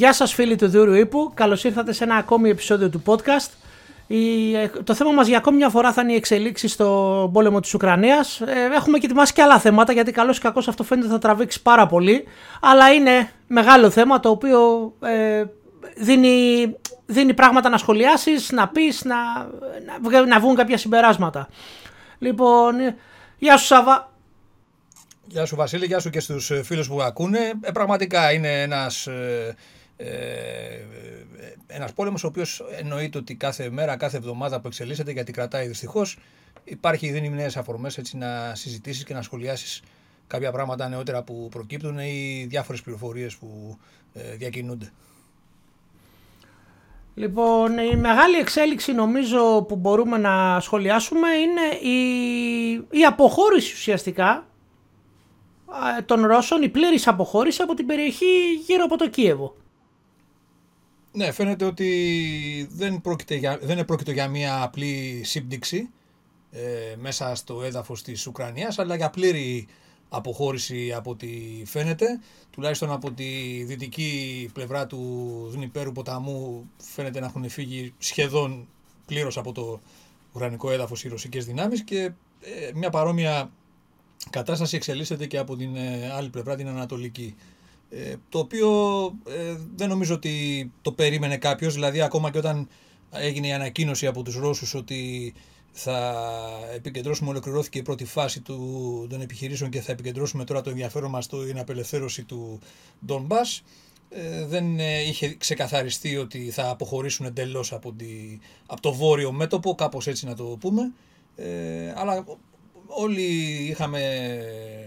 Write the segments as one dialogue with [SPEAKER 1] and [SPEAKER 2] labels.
[SPEAKER 1] Γεια σας φίλοι του Δούρου Ήπου, καλώς ήρθατε σε ένα ακόμη επεισόδιο του podcast. Η, ε, το θέμα μας για ακόμη μια φορά θα είναι η εξελίξη στο πόλεμο της Ουκρανίας. Ε, έχουμε και ετοιμάσει και άλλα θέματα γιατί καλώς ή κακώς αυτό φαίνεται θα τραβήξει πάρα πολύ. Αλλά είναι μεγάλο θέμα το οποίο ε, δίνει, δίνει πράγματα να σχολιάσεις, να πεις, να, να, να βγουν κάποια συμπεράσματα. Λοιπόν, γεια σου Σάβα.
[SPEAKER 2] Γεια σου Βασίλη, γεια σου και στους φίλους που ακούνε. Ε, πραγματικά είναι ένας, ε, ε, ένας πόλεμος ο οποίος εννοείται ότι κάθε μέρα, κάθε εβδομάδα που εξελίσσεται γιατί κρατάει δυστυχώς. υπάρχει δίνει νέες αφορμές έτσι να συζητήσεις και να σχολιάσεις κάποια πράγματα νεότερα που προκύπτουν ή διάφορες πληροφορίες που ε, διακινούνται.
[SPEAKER 1] Λοιπόν, η μεγάλη εξέλιξη νομίζω που μπορούμε να σχολιάσουμε είναι η, η αποχώρηση ουσιαστικά των Ρώσων, η πλήρης αποχώρηση από την περιοχή γύρω από το Κίεβο.
[SPEAKER 2] Ναι, φαίνεται ότι δεν πρόκειται για, δεν πρόκειται για μια απλή σύμπτυξη ε, μέσα στο έδαφος της Ουκρανίας, αλλά για πλήρη αποχώρηση από ό,τι φαίνεται. Τουλάχιστον από τη δυτική πλευρά του Δνηπέρου ποταμού φαίνεται να έχουν φύγει σχεδόν πλήρως από το ουκρανικό έδαφος οι ρωσικές δυνάμεις και ε, μια παρόμοια κατάσταση εξελίσσεται και από την ε, άλλη πλευρά, την ανατολική. Ε, το οποίο ε, δεν νομίζω ότι το περίμενε κάποιος, δηλαδή ακόμα και όταν έγινε η ανακοίνωση από τους Ρώσους ότι θα επικεντρώσουμε, ολοκληρώθηκε η πρώτη φάση του, των επιχειρήσεων και θα επικεντρώσουμε τώρα το ενδιαφέρον μας στην απελευθέρωση του Ντομπάς. Ε, δεν είχε ξεκαθαριστεί ότι θα αποχωρήσουν εντελώς από, από το βόρειο μέτωπο, κάπως έτσι να το πούμε. Ε, αλλά όλοι είχαμε ε,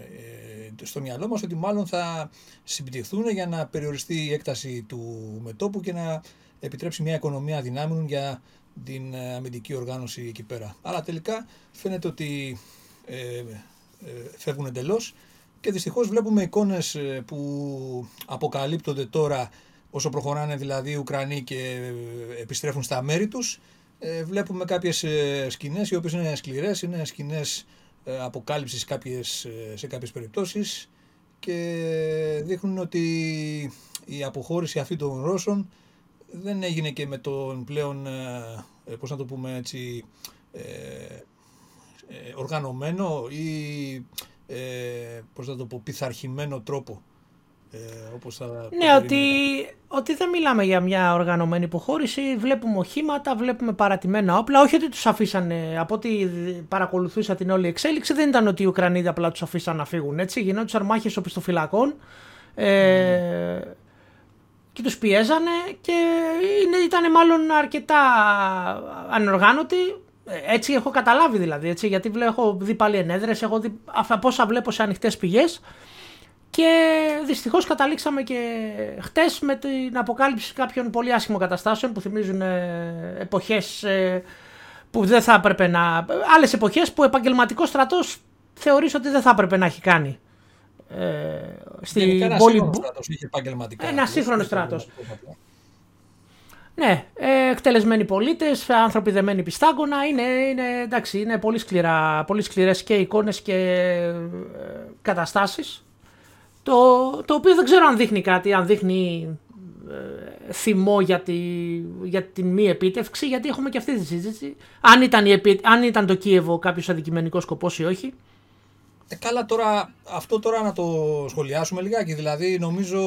[SPEAKER 2] στο μυαλό μας ότι μάλλον θα συμπτυχθούν για να περιοριστεί η έκταση του μετόπου και να επιτρέψει μια οικονομία δυνάμεων για την ε, αμυντική οργάνωση εκεί πέρα. Αλλά τελικά φαίνεται ότι ε, ε, φεύγουν εντελώς και δυστυχώς βλέπουμε εικόνες που αποκαλύπτονται τώρα όσο προχωράνε δηλαδή οι Ουκρανοί και επιστρέφουν στα μέρη τους. βλέπουμε κάποιες σκηνές οι οποίες είναι σκληρές, είναι σκηνές ε, αποκάλυψης κάποιες, ε, σε κάποιες περιπτώσεις και δείχνουν ότι η αποχώρηση αυτή των Ρώσων δεν έγινε και με τον πλέον, ε, πώς να το πούμε έτσι, οργανωμένο ή πώς να το πω, πειθαρχημένο τρόπο
[SPEAKER 1] ε, όπως θα ναι, ότι, ότι δεν μιλάμε για μια οργανωμένη υποχώρηση. Βλέπουμε οχήματα, βλέπουμε παρατημένα όπλα. Όχι ότι τους αφήσανε, από ό,τι παρακολουθούσα την όλη εξέλιξη, δεν ήταν ότι οι Ουκρανοί απλά τους αφήσαν να φύγουν. Έτσι. Γινόντουσαν μάχε οπισθοφυλακών. Ε, και τους πιέζανε και είναι, ήταν μάλλον αρκετά ανοργάνωτοι έτσι έχω καταλάβει δηλαδή, έτσι, γιατί έχω δει πάλι ενέδρες, έχω δει από όσα βλέπω σε ανοιχτές πηγές, και δυστυχώς καταλήξαμε και χτες με την αποκάλυψη κάποιων πολύ άσχημων καταστάσεων που θυμίζουν ε, εποχές ε, που δεν θα έπρεπε να. άλλες εποχές που ο επαγγελματικός στρατός θεωρείς ότι δεν θα έπρεπε να έχει κάνει.
[SPEAKER 2] Ε, στην ένα πόλη... σύγχρονο στρατός είχε επαγγελματικά.
[SPEAKER 1] Ένα σύγχρονο στρατός. Ναι, ε, εκτελεσμένοι πολίτες, άνθρωποι δεμένοι πιστάγκωνα. Είναι, είναι, εντάξει, είναι πολύ, σκληρά, πολύ σκληρές και εικόνες και ε, καταστάσεις το, το οποίο δεν ξέρω αν δείχνει κάτι, αν δείχνει ε, θυμό για, τη, για την μη επίτευξη, γιατί έχουμε και αυτή τη συζήτηση. Αν ήταν, η, αν ήταν το Κίεβο κάποιος αδικημενικό σκοπός ή όχι.
[SPEAKER 2] Ε, καλά τώρα, αυτό τώρα να το σχολιάσουμε λιγάκι. Δηλαδή νομίζω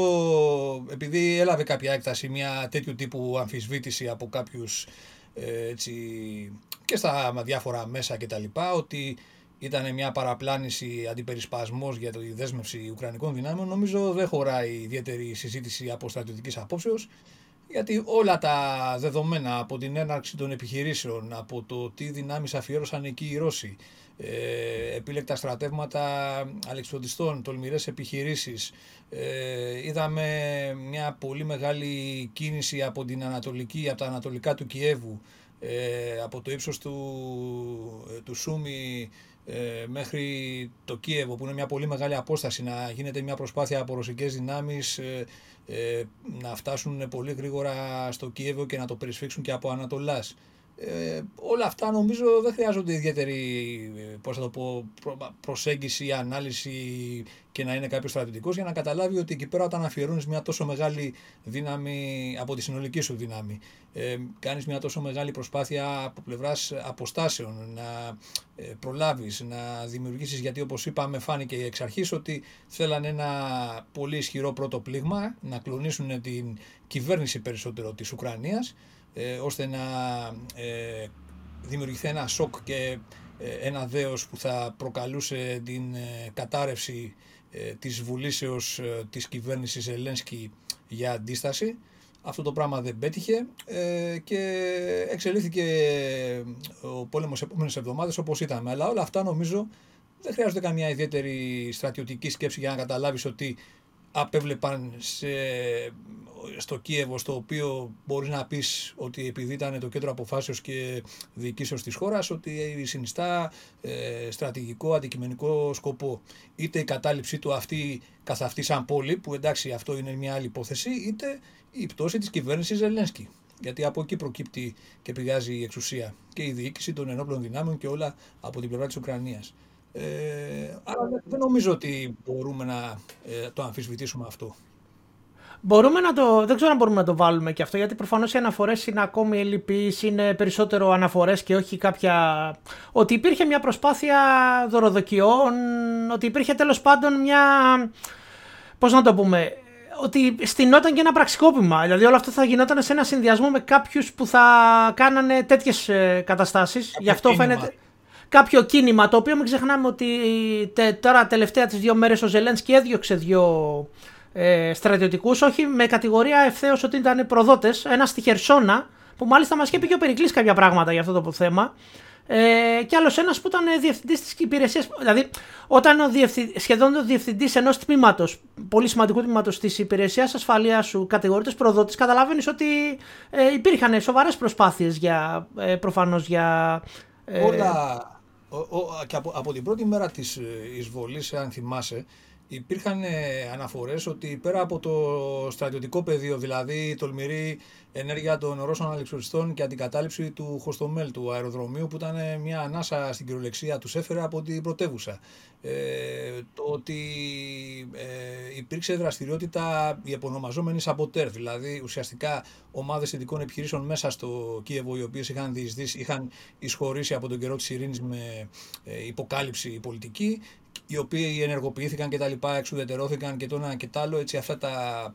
[SPEAKER 2] επειδή έλαβε κάποια έκταση μια τέτοιου τύπου αμφισβήτηση από κάποιους ε, έτσι, και στα διάφορα μέσα κτλ. ότι ήταν μια παραπλάνηση, αντιπερισπασμός για τη δέσμευση Ουκρανικών δυνάμεων, νομίζω δεν χωράει ιδιαίτερη συζήτηση από στρατιωτικής απόψεως, γιατί όλα τα δεδομένα από την έναρξη των επιχειρήσεων, από το τι δυνάμεις αφιέρωσαν εκεί οι Ρώσοι, ε, επίλεκτα στρατεύματα αλεξιπτωτιστών, τολμηρές επιχειρήσεις, ε, είδαμε μια πολύ μεγάλη κίνηση από την Ανατολική, από τα ανατολικά του Κιέβου, ε, από το ύψος του, ε, του Σούμι ε, μέχρι το Κίεβο που είναι μια πολύ μεγάλη απόσταση να γίνεται μια προσπάθεια από ρωσικές δυνάμεις ε, ε, να φτάσουν πολύ γρήγορα στο Κίεβο και να το περισφίξουν και από Ανατολάς. Ε, όλα αυτά νομίζω δεν χρειάζονται ιδιαίτερη πώς θα το πω, προσέγγιση, ανάλυση και να είναι κάποιος στρατιωτικός για να καταλάβει ότι εκεί πέρα όταν αφιερώνεις μια τόσο μεγάλη δύναμη από τη συνολική σου δύναμη, ε, κάνεις μια τόσο μεγάλη προσπάθεια από πλευράς αποστάσεων, να ε, προλάβεις, να δημιουργήσεις. Γιατί όπως είπαμε, φάνηκε εξ αρχής ότι θέλανε ένα πολύ ισχυρό πρώτο πλήγμα, να κλονίσουν την κυβέρνηση περισσότερο της Ουκρανίας ε, ώστε να ε, δημιουργηθεί ένα σοκ και ε, ένα δέος που θα προκαλούσε την κατάρρευση της βουλήσεως της κυβέρνησης Ελένσκι για αντίσταση. Αυτό το πράγμα δεν πέτυχε και εξελίχθηκε ο πόλεμος επόμενες εβδομάδες όπως ήταν. Αλλά όλα αυτά νομίζω δεν χρειάζεται καμιά ιδιαίτερη στρατιωτική σκέψη για να καταλάβεις ότι απέβλεπαν σε, στο Κίεβο, στο οποίο μπορείς να πεις ότι επειδή ήταν το κέντρο αποφάσεως και διοικήσεως της χώρας, ότι συνιστά ε, στρατηγικό, αντικειμενικό σκοπό. Είτε η κατάληψή του αυτή καθ' αυτή σαν πόλη, που εντάξει αυτό είναι μια άλλη υπόθεση, είτε η πτώση της κυβέρνησης Ζελένσκι. Γιατί από εκεί προκύπτει και πηγάζει η εξουσία και η διοίκηση των ενόπλων δυνάμεων και όλα από την πλευρά της Ουκρανίας. Ε, άρα δεν νομίζω ότι μπορούμε να ε, το αμφισβητήσουμε αυτό.
[SPEAKER 1] Μπορούμε να το, δεν ξέρω αν μπορούμε να το βάλουμε και αυτό, γιατί προφανώς οι αναφορές είναι ακόμη ελλειπείς, είναι περισσότερο αναφορές και όχι κάποια... Ότι υπήρχε μια προσπάθεια δωροδοκιών, ότι υπήρχε τέλος πάντων μια... Πώς να το πούμε, ότι στηνόταν και ένα πραξικόπημα. Δηλαδή όλο αυτό θα γινόταν σε ένα συνδυασμό με κάποιους που θα κάνανε τέτοιες καταστάσεις. Γι' αυτό φαίνεται κάποιο κίνημα το οποίο μην ξεχνάμε ότι τώρα τελευταία τις δύο μέρες ο Ζελένσκι έδιωξε δύο ε, στρατιωτικούς όχι με κατηγορία ευθέως ότι ήταν προδότες ένας στη Χερσόνα που μάλιστα μας είχε πει και ο Περικλής κάποια πράγματα για αυτό το θέμα ε, και άλλος ένας που ήταν διευθυντής της υπηρεσίας. Δηλαδή, όταν ο διευθυ... σχεδόν ο διευθυντής ενός τμήματος, πολύ σημαντικού τμήματος της υπηρεσίας ασφαλείας σου κατηγορείται προδότης, καταλαβαίνεις ότι ε, υπήρχαν σοβαρές προσπάθειες για, ε, προφανώς για.
[SPEAKER 2] Ε, Όλα ο, ο, και από, από την πρώτη μέρα της ε, εισβολής, αν θυμάσαι, υπήρχαν ε, αναφορές ότι πέρα από το στρατιωτικό πεδίο, δηλαδή η τολμηρή ενέργεια των Ρώσων αλεξοριστών και αντικατάληψη του Χωστομέλ, του αεροδρομίου, που ήταν ε, μια ανάσα στην κυριολεξία τους έφερε από την πρωτεύουσα. Ε, το ότι ε, υπήρξε δραστηριότητα η επωνομαζόμενη Σαμποτέρ, δηλαδή ουσιαστικά ομάδες ειδικών επιχειρήσεων μέσα στο Κίεβο, οι οποίες είχαν είχαν εισχωρήσει από τον καιρό της ειρήνης με ε, υποκάλυψη πολιτική οι οποίοι ενεργοποιήθηκαν και τα λοιπά, εξουδετερώθηκαν και το ένα και το άλλο, έτσι αυτά τα,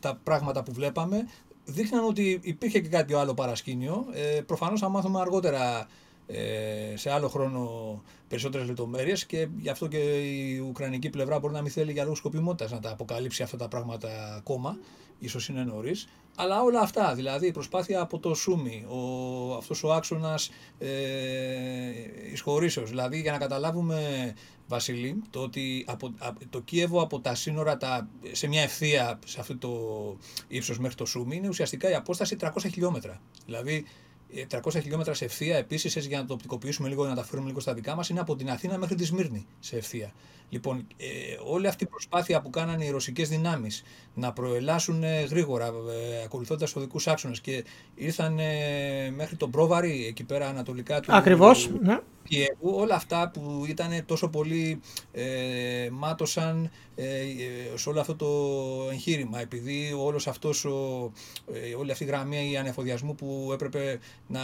[SPEAKER 2] τα πράγματα που βλέπαμε δείχναν ότι υπήρχε και κάτι άλλο παρασκήνιο. Ε, προφανώς θα μάθουμε αργότερα ε, σε άλλο χρόνο περισσότερες λεπτομέρειες και γι' αυτό και η Ουκρανική πλευρά μπορεί να μην θέλει για λόγους σκοπιμότητας να τα αποκαλύψει αυτά τα πράγματα ακόμα, ίσως είναι νωρίς. Αλλά όλα αυτά, δηλαδή η προσπάθεια από το Σούμι, ο, αυτός ο άξονας ε, εισχωρήσεως, δηλαδή για να καταλάβουμε Βασίλη, το ότι από, το Κίεβο από τα σύνορα τα, σε μια ευθεία σε αυτό το ύψος μέχρι το Σούμι είναι ουσιαστικά η απόσταση 300 χιλιόμετρα. Δηλαδή 300 χιλιόμετρα σε ευθεία επίσης, για να το οπτικοποιήσουμε λίγο, να τα φέρουμε λίγο στα δικά μας, είναι από την Αθήνα μέχρι τη Σμύρνη σε ευθεία. Λοιπόν, ε, όλη αυτή η προσπάθεια που κάνανε οι ρωσικές δυνάμεις να προελάσουν ε, γρήγορα, ε, ακολουθώντας οδικούς άξονες και ήρθαν ε, μέχρι τον Πρόβαρη, εκεί πέρα ανατολικά του.
[SPEAKER 1] Ακριβώς, ναι.
[SPEAKER 2] Όλα αυτά που ήταν τόσο πολύ ε, μάτωσαν ε, σε όλο αυτό το εγχείρημα. Επειδή όλος αυτός ο, ε, όλη αυτή η γραμμή ανεφοδιασμού που έπρεπε να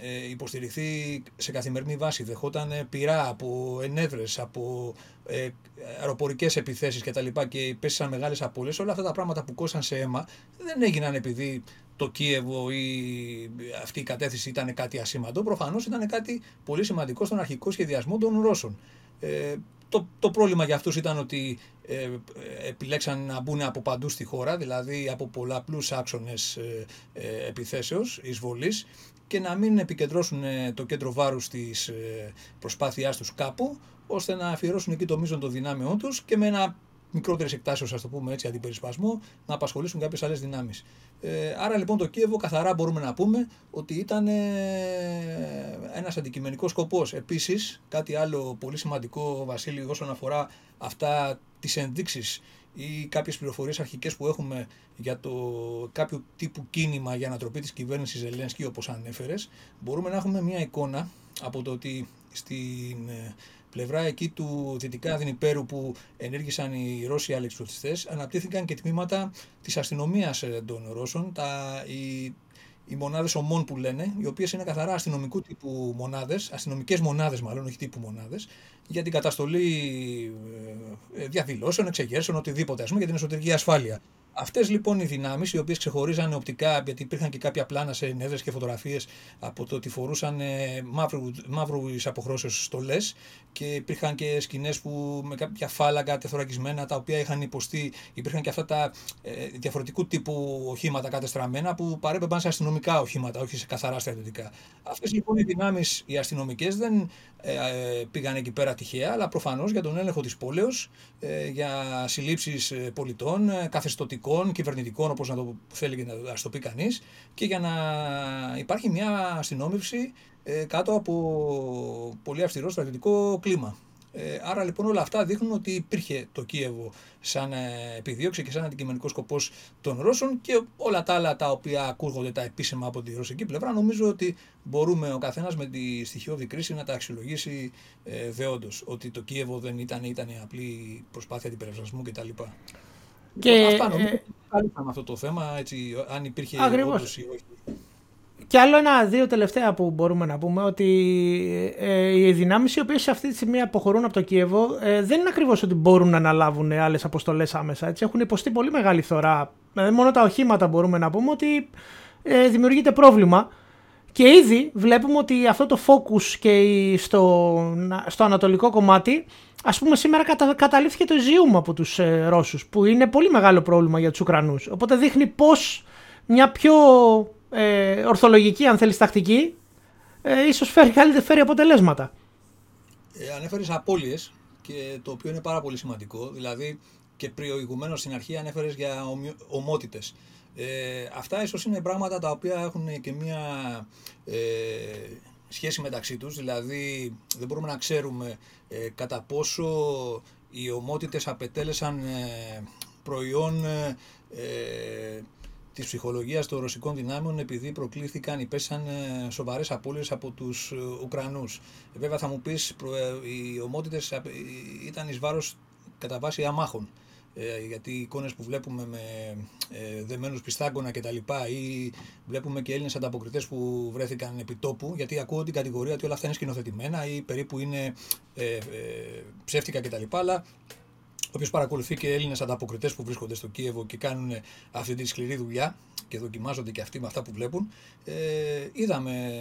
[SPEAKER 2] ε, υποστηριχθεί σε καθημερινή βάση δεχόταν πειρά από ενέδρες, από ε, αεροπορικές επιθέσεις και τα λοιπά και πέσαν μεγάλες απώλειες όλα αυτά τα πράγματα που κόσαν σε αίμα δεν έγιναν επειδή το Κίεβο ή αυτή η κατεύθυνση ήταν κάτι ασήμαντο. Προφανώς ήταν κάτι πολύ σημαντικό στον αρχικό σχεδιασμό των Ρώσων. Ε, το, το πρόβλημα για αυτούς ήταν ότι ε, επιλέξαν να μπουν από παντού στη χώρα, δηλαδή από πολλαπλούς άξονες ε, ε, επιθέσεως, εισβολής και να μην επικεντρώσουν ε, το κέντρο βάρους της ε, προσπάθειάς τους κάπου, ώστε να αφιερώσουν εκεί το μείζον των δυνάμεών τους και με ένα μικρότερη εκτάσεω, ας το πούμε έτσι, αντιπερισπασμό, να απασχολήσουν κάποιες άλλες δυνάμεις. Ε, άρα λοιπόν το Κίεβο καθαρά μπορούμε να πούμε ότι ήταν ε, ένας αντικειμενικός σκοπός. Επίσης, κάτι άλλο πολύ σημαντικό, Βασίλη, όσον αφορά αυτά τις ενδείξεις ή κάποιες πληροφορίες αρχικές που έχουμε για το κάποιο τύπου κίνημα για ανατροπή της κυβέρνησης Ζελένσκι όπως ανέφερες, μπορούμε να έχουμε μια εικόνα από το ότι στην ε, πλευρά εκεί του Δυτικά Δνηπέρου που ενέργησαν οι Ρώσοι αλεξιπτωτιστές αναπτύχθηκαν και τμήματα της αστυνομίας ε, των Ρώσων, τα, οι, οι μονάδες ομών που λένε, οι οποίες είναι καθαρά αστυνομικού τύπου μονάδες, αστυνομικές μονάδες μάλλον, όχι τύπου μονάδες, για την καταστολή ε, διαδηλώσεων, εξεγέρσεων, οτιδήποτε, ας πούμε, για την εσωτερική ασφάλεια. Αυτές λοιπόν οι δυνάμεις, οι οποίες ξεχωρίζαν οπτικά, γιατί υπήρχαν και κάποια πλάνα σε ενέδρε και φωτογραφίες από το ότι φορούσαν ε, μαύρου αποχρώσεω στολές και υπήρχαν και σκηνές που με κάποια φάλαγγα τεθωρακισμένα τα οποία είχαν υποστεί. Υπήρχαν και αυτά τα ε, διαφορετικού τύπου οχήματα κατεστραμμένα που παρέπεμπαν σε αστυνομικά οχήματα, όχι σε καθαρά στρατιωτικά. Αυτές λοιπόν οι δυνάμεις οι αστυνομικές δεν ε, ε, πήγαν εκεί πέρα τυχαία, αλλά προφανώς για τον έλεγχο της πόλεως, ε, για συλλήψεις ε, πολιτών, καθεστωτικών, κυβερνητικών, όπως να το θέλει να το πει κανείς, και για να υπάρχει μια αστυνόμευση κάτω από πολύ αυστηρό στρατιωτικό κλίμα. Ε, άρα λοιπόν όλα αυτά δείχνουν ότι υπήρχε το Κίεβο σαν ε, επιδίωξη και σαν αντικειμενικός σκοπός των Ρώσων και όλα τα άλλα τα οποία ακούγονται τα επίσημα από τη ρωσική πλευρά νομίζω ότι μπορούμε ο καθένας με τη στοιχειώδη κρίση να τα αξιολογήσει ε, δεόντως. Ότι το Κίεβο δεν ήταν, ήταν απλή προσπάθεια αντιπεριφρασμού κτλ. Και, λοιπόν, αυτά νομίζω ε, με αυτό το θέμα, έτσι, αν υπήρχε όντως ή όχι.
[SPEAKER 1] Και άλλο ένα-δύο τελευταία που μπορούμε να πούμε ότι ε, οι δυνάμεις οι οποίες αυτή τη στιγμή αποχωρούν από το Κίεβο ε, δεν είναι ακριβώς ότι μπορούν να αναλάβουν άλλες αποστολές άμεσα. Έτσι. Έχουν υποστεί πολύ μεγάλη φθορά. Δηλαδή, μόνο τα οχήματα μπορούμε να πούμε ότι ε, δημιουργείται πρόβλημα. Και ήδη βλέπουμε ότι αυτό το focus και στο, στο ανατολικό κομμάτι, ας πούμε σήμερα κατα, καταλήφθηκε το Ιζιούμ από τους ε, Ρώσους, που είναι πολύ μεγάλο πρόβλημα για τους Ουκρανούς. Οπότε δείχνει πώς μια πιο ε, ορθολογική, αν θέλεις, τακτική, ε, ίσως φέρει, φέρει αποτελέσματα.
[SPEAKER 2] Ε, ανέφερες απώλειες και το οποίο είναι πάρα πολύ σημαντικό, δηλαδή και προηγουμένως στην αρχή ανέφερες για ομότητες. Ε, αυτά ίσως είναι πράγματα τα οποία έχουν και μία ε, σχέση μεταξύ τους, δηλαδή δεν μπορούμε να ξέρουμε ε, κατά πόσο οι ομότητες απετέλεσαν ε, προϊόν της ψυχολογίας των ρωσικών δυνάμεων επειδή προκλήθηκαν, υπέσαν ε, σοβαρές απώλειες από τους ε, Ουκρανούς. Ε, βέβαια θα μου πεις, οι ομότητες ήταν εις βάρος κατά βάση αμάχων. Γιατί οι εικόνες που βλέπουμε με ε, δεμένους πιστάγκωνα κτλ. ή βλέπουμε και Έλληνες ανταποκριτές που βρέθηκαν επί τόπου, γιατί ακούω την κατηγορία ότι όλα αυτά είναι σκηνοθετημένα ή περίπου είναι ε, ε, ψεύτικα κτλ. Αλλά Όποιος παρακολουθεί και Έλληνες ανταποκριτές που βρίσκονται στο Κίεβο και κάνουν αυτή τη σκληρή δουλειά και δοκιμάζονται και αυτοί με αυτά που βλέπουν, ε, είδαμε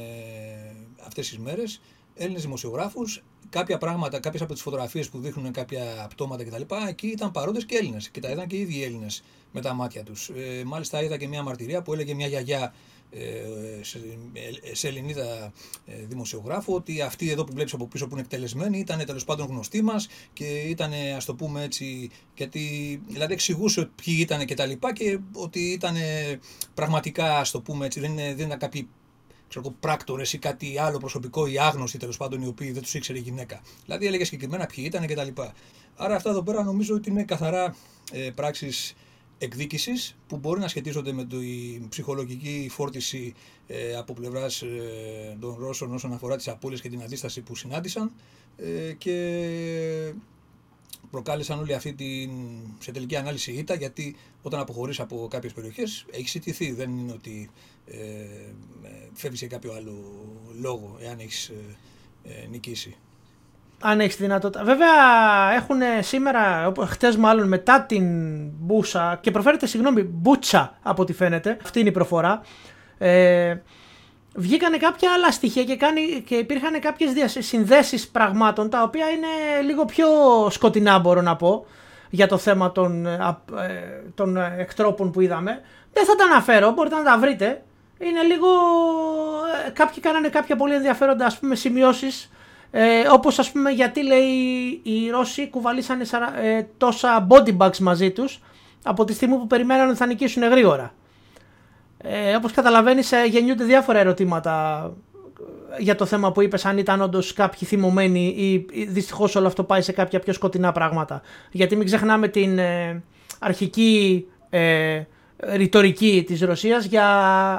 [SPEAKER 2] αυτές τις μέρες Έλληνες δημοσιογράφους, κάποια πράγματα, κάποιες από τις φωτογραφίες που δείχνουν κάποια πτώματα κτλ. Εκεί ήταν παρόντες και Έλληνες και τα είδαν και οι ίδιοι Έλληνες με τα μάτια τους. Ε, μάλιστα είδα και μια μαρτυρία που έλεγε μια γιαγιά ε, σε Ελληνίδα ε, δημοσιογράφο ότι αυτοί εδώ που βλέπεις από πίσω που είναι εκτελεσμένοι ήταν τέλος πάντων γνωστοί μας και ήταν ας το πούμε έτσι γιατί δηλαδή εξηγούσε ποιοι ήταν και τα λοιπά και ότι ήταν πραγματικά ας το πούμε έτσι δεν, είναι, δεν ήταν κάποιοι ξέρω, πράκτορες ή κάτι άλλο προσωπικό ή άγνωστοι τέλος πάντων οι οποίοι δεν τους ήξερε η γυναίκα. Δηλαδή έλεγε συγκεκριμένα ποιοι ήταν και τα λοιπά. Άρα αυτά εδώ πέρα νομίζω ότι είναι καθαρά ε, πράξεις εκδίκησης που μπορεί να σχετίζονται με την ψυχολογική φόρτιση ε, από πλευράς ε, των Ρώσων όσον αφορά τις απώλειες και την αντίσταση που συνάντησαν ε, και προκάλεσαν όλη αυτή την σε τελική ανάλυση ήττα γιατί όταν αποχωρείς από κάποιες περιοχές έχεις ιτηθεί, δεν είναι ότι ε, φεύγεις για κάποιο άλλο λόγο εάν έχεις νικήσει
[SPEAKER 1] αν έχεις τη δυνατότητα. Βέβαια, έχουν σήμερα, χτες μάλλον μετά την Μπούσα, και προφέρεται συγγνώμη, Μπούτσα από ό,τι φαίνεται, αυτή είναι η προφορά. Ε, βγήκανε κάποια άλλα στοιχεία και, κάνει, και υπήρχαν κάποιες συνδέσεις πραγμάτων τα οποία είναι λίγο πιο σκοτεινά μπορώ να πω για το θέμα των, ε, των εκτρόπων που είδαμε. Δεν θα τα αναφέρω, μπορείτε να τα βρείτε. Είναι λίγο... Ε, κάποιοι κάνανε κάποια πολύ ενδιαφέροντα ας πούμε σημειώσεις Ε, Όπως ας πούμε, γιατί λέει οι Ρώσοι κουβαλήσανε ε, τόσα body bags μαζί τους από τη στιγμή που περιμέναν ότι θα νικήσουν γρήγορα. Ε, Όπως καταλαβαίνεις, ε, γεννιούνται διάφορα ερωτήματα για το θέμα που είπες, αν ήταν όντως κάποιοι θυμωμένοι ή δυστυχώς όλο αυτό πάει σε κάποια πιο σκοτεινά πράγματα. Γιατί μην ξεχνάμε την ε, αρχική ε, ρητορική της Ρωσίας για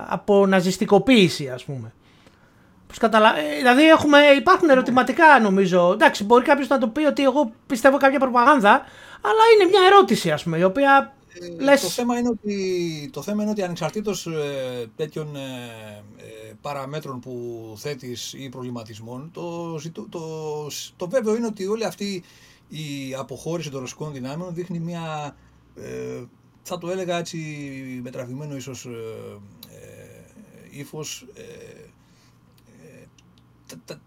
[SPEAKER 1] αποναζιστικοποίηση ας πούμε. Καταλα... Ε, δηλαδή έχουμε, υπάρχουν ερωτηματικά νομίζω. Εντάξει, μπορεί κάποιος να το πει ότι εγώ πιστεύω κάποια προπαγάνδα, αλλά είναι μια ερώτηση ας πούμε, η οποία
[SPEAKER 2] ε, λες... το, θέμα είναι ότι, το θέμα είναι ότι ανεξαρτήτως ε, τέτοιων ε, ε, παραμέτρων που θέτεις ή προβληματισμών, το, το, το, το βέβαιο είναι ότι όλη αυτή η αποχώρηση των ρωσικών δυνάμεων δείχνει μια, ε, θα το έλεγα έτσι με τραβηγμένο ίσως ε, ύφος,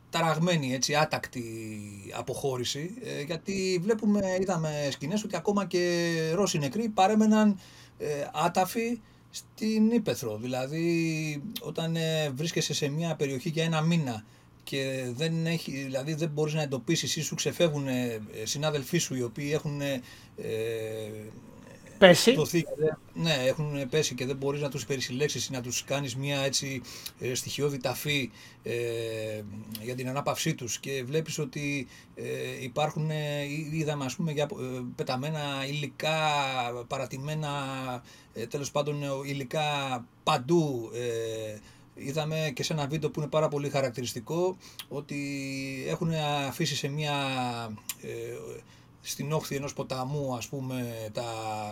[SPEAKER 2] ταραγμένη, έτσι, άτακτη αποχώρηση, ε, γιατί βλέπουμε, είδαμε σκηνές ότι ακόμα και Ρώσοι νεκροί παρέμεναν ε, άταφοι στην Ήπεθρο. Δηλαδή, όταν ε, βρίσκεσαι σε μια περιοχή για ένα μήνα και δεν, έχει, δηλαδή δεν μπορείς να εντοπίσεις ή σου ξεφεύγουν συνάδελφοί σου οι οποίοι έχουν
[SPEAKER 1] πέσει.
[SPEAKER 2] ναι, έχουν πέσει και δεν μπορείς να τους περισυλλέξεις ή να τους κάνεις μια έτσι ε, στοιχειώδη ταφή ε, για την ανάπαυσή τους. Και βλέπεις ότι ε, υπάρχουν, ε, είδαμε ας πούμε για πεταμένα υλικά, παρατημένα τέλος πάντων υλικά παντού. Είδαμε και σε ένα βίντεο που είναι πάρα πολύ χαρακτηριστικό ότι έχουν αφήσει σε μια στην όχθη ενός ποταμού ας πούμε τα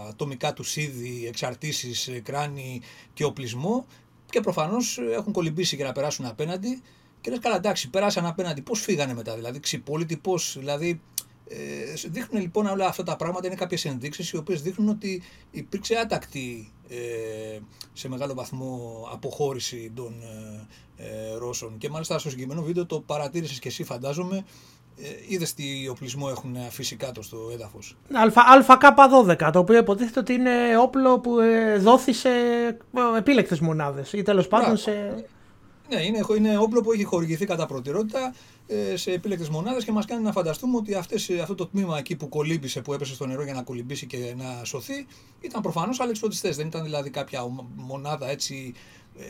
[SPEAKER 2] ατομικά του είδη, εξαρτήσεις, κράνη και οπλισμό και προφανώς έχουν κολυμπήσει για να περάσουν απέναντι και λες καλά εντάξει περάσαν απέναντι πώς φύγανε μετά δηλαδή ξυπόλοιτοι πώς δηλαδή ε, δείχνουν λοιπόν όλα αυτά τα πράγματα είναι κάποιες ενδείξεις οι οποίες δείχνουν ότι υπήρξε άτακτη ε, σε μεγάλο βαθμό αποχώρηση των ε, ε, Ρώσων και μάλιστα στο συγκεκριμένο βίντεο το παρατήρησες και εσύ φαντάζομαι ε, Είδες τι οπλισμό έχουν αφήσει κάτω στο έδαφος.
[SPEAKER 1] ΑΚ-12, το οποίο υποτίθεται ότι είναι όπλο που ε, δόθη σε ε, επίλεκτες μονάδες ή τέλος πάντων σε.
[SPEAKER 2] Ναι, είναι, είναι όπλο που έχει χορηγηθεί κατά προτεραιότητα σε επίλεκτες μονάδες και μας κάνει να φανταστούμε ότι αυτές, αυτό το τμήμα εκεί που κολύμπησε, που έπεσε στο νερό για να κολυμπήσει και να σωθεί, ήταν προφανώς αλεξιπτωτιστέ. Δεν ήταν δηλαδή κάποια μονάδα έτσι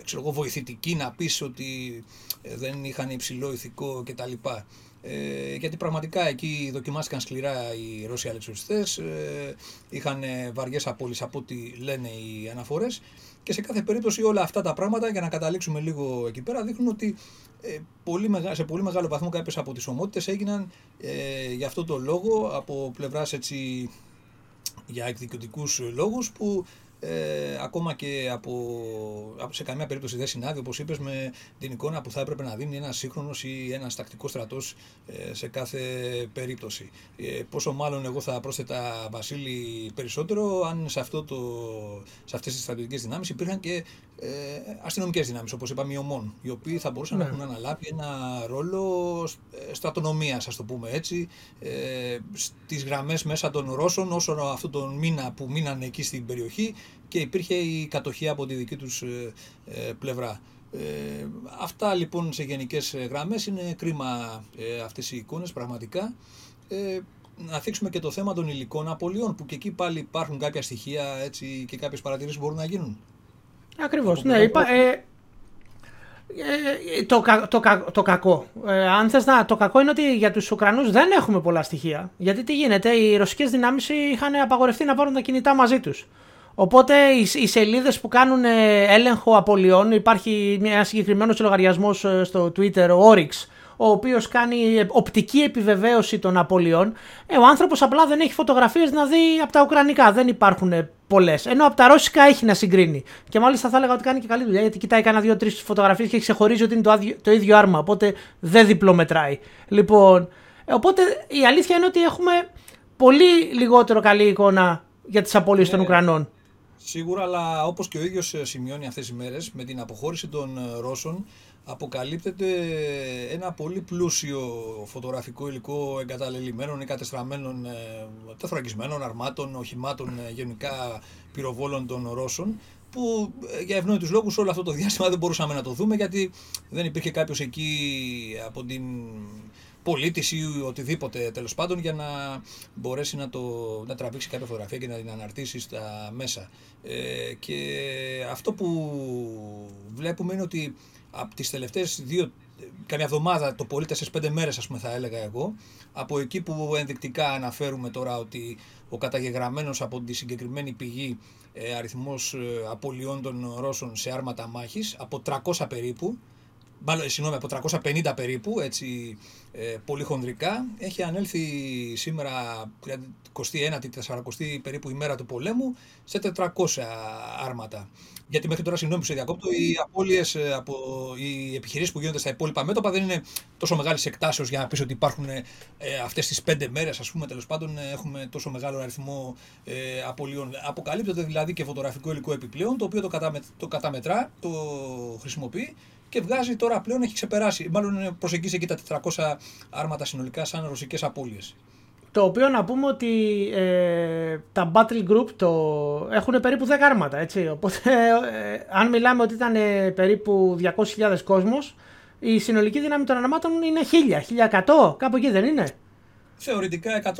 [SPEAKER 2] ξέρω εγώ, βοηθητική να πεις ότι δεν είχαν υψηλό ηθικό κτλ. Ε, γιατί πραγματικά εκεί δοκιμάστηκαν σκληρά οι Ρώσοι αλεξιωστές, ε, είχαν βαριές απώλειες από ό,τι λένε οι αναφορές και σε κάθε περίπτωση όλα αυτά τα πράγματα, για να καταλήξουμε λίγο εκεί πέρα, δείχνουν ότι ε, πολύ μεγα, σε πολύ μεγάλο βαθμό κάποιες από τις ομότητες έγιναν ε, για αυτό το λόγο από πλευράς έτσι για εκδικητικούς λόγους που ε, ακόμα και από, σε καμία περίπτωση δεν συνάδει, όπως είπες, με την εικόνα που θα έπρεπε να δίνει ένας σύγχρονος ή ένας τακτικός στρατός ε, σε κάθε περίπτωση. Ε, πόσο μάλλον εγώ θα πρόσθετα, Βασίλη, περισσότερο αν σε, αυτό το, σε αυτές τις στρατιωτικές δυνάμεις υπήρχαν και ε, αστυνομικές δυνάμεις, όπως είπαμε, οι ΟΜΟΝ, οι οποίοι θα μπορούσαν να ναι. έχουν αναλάβει ένα ρόλο ε, στρατονομία, ας το πούμε έτσι, ε, στις γραμμές μέσα των Ρώσων, όσο αυτόν τον μήνα που μείνανε εκεί στην περιοχή και υπήρχε η κατοχή από τη δική τους ε, ε, πλευρά. Ε, αυτά λοιπόν σε γενικές γραμμές είναι κρίμα ε, αυτές οι εικόνες πραγματικά. Ε, να θίξουμε και το θέμα των υλικών απολειών που και εκεί πάλι υπάρχουν κάποια στοιχεία έτσι, και κάποιες παρατηρήσεις μπορούν να γίνουν.
[SPEAKER 1] Ακριβώς, ναι. Είπα, ε, ε, το, το, το κακό. Ε, αν θες να, το κακό είναι ότι για τους Ουκρανούς δεν έχουμε πολλά στοιχεία. Γιατί τι γίνεται, οι ρωσικές δυνάμεις είχαν απαγορευτεί να πάρουν τα κινητά μαζί τους. Οπότε οι, οι σελίδες που κάνουν ε, έλεγχο απολειών, υπάρχει ένα συγκεκριμένος λογαριασμός ε, στο Twitter, ο Oryx, ο οποίος κάνει οπτική επιβεβαίωση των απολειών. Ε, ο άνθρωπος απλά δεν έχει φωτογραφίες να δει από τα Ουκρανικά. Δεν υπάρχουν πολλές. Ενώ από τα Ρώσικα έχει να συγκρίνει. Και μάλιστα θα έλεγα ότι κάνει και καλή δουλειά γιατί κοιτάει κάνα δύο-τρεις φωτογραφίες και ξεχωρίζει ότι είναι το, το ίδιο άρμα. Οπότε δεν διπλομετράει. Λοιπόν, οπότε η αλήθεια είναι ότι έχουμε πολύ λιγότερο καλή εικόνα για τις απώλειες των ναι. Ουκρανών.
[SPEAKER 2] Σίγουρα, αλλά όπως και ο ίδιος σημειώνει αυτές τις μέρες, με την αποχώρηση των Ρώσων αποκαλύπτεται ένα πολύ πλούσιο φωτογραφικό υλικό εγκαταλελειμμένων ή κατεστραμμένων ε, τεθραγισμένων αρμάτων, οχημάτων ε, γενικά πυροβόλων των Ρώσων που ε, για ευνόητους λόγους όλο αυτό το διάστημα δεν μπορούσαμε να το δούμε γιατί δεν υπήρχε κάποιος εκεί από την πολίτης ή οτιδήποτε τέλος πάντων για να μπορέσει να, το, να τραβήξει κάποια φωτογραφία και να την αναρτήσει στα μέσα. Ε, και αυτό που βλέπουμε είναι ότι από τις τελευταίες δύο καμιά εβδομάδα, το πολύ 4-5 μέρες ας πούμε θα έλεγα εγώ, από εκεί που ενδεικτικά αναφέρουμε τώρα ότι ο καταγεγραμμένος από τη συγκεκριμένη πηγή ε, αριθμός ε, απολειών των Ρώσων σε άρματα μάχης, από 300 περίπου, μάλλον, συγγνώμη, από 350 περίπου, έτσι ε, πολύ χονδρικά, έχει ανέλθει σήμερα 21η, 40η περίπου ημέρα του πολέμου σε 400 άρματα. Γιατί μέχρι τώρα, συγγνώμη που σε διακόπτω, οι απώλειες από οι επιχειρήσεις που γίνονται στα υπόλοιπα μέτωπα δεν είναι τόσο μεγάλης εκτάσεως για να πεις ότι υπάρχουν ε, αυτές τις πέντε μέρες, ας πούμε, τέλος πάντων, έχουμε τόσο μεγάλο αριθμό ε, απολειών. Αποκαλύπτεται δηλαδή και φωτογραφικό υλικό επιπλέον, το οποίο το, καταμε, το καταμετρά, το χρησιμοποιεί και βγάζει τώρα πλέον έχει ξεπεράσει. Μάλλον προσεγγίσει εκεί τα 400 άρματα συνολικά σαν ρωσικές απώλειες.
[SPEAKER 1] Το οποίο να πούμε ότι ε, τα Battle Group το έχουν περίπου 10 άρματα, έτσι. Οπότε, ε, αν μιλάμε ότι ήταν ε, περίπου 200.000 κόσμος, η συνολική δύναμη των αρμάτων είναι 1000, 1100, κάπου εκεί δεν είναι;
[SPEAKER 2] Θεωρητικά 120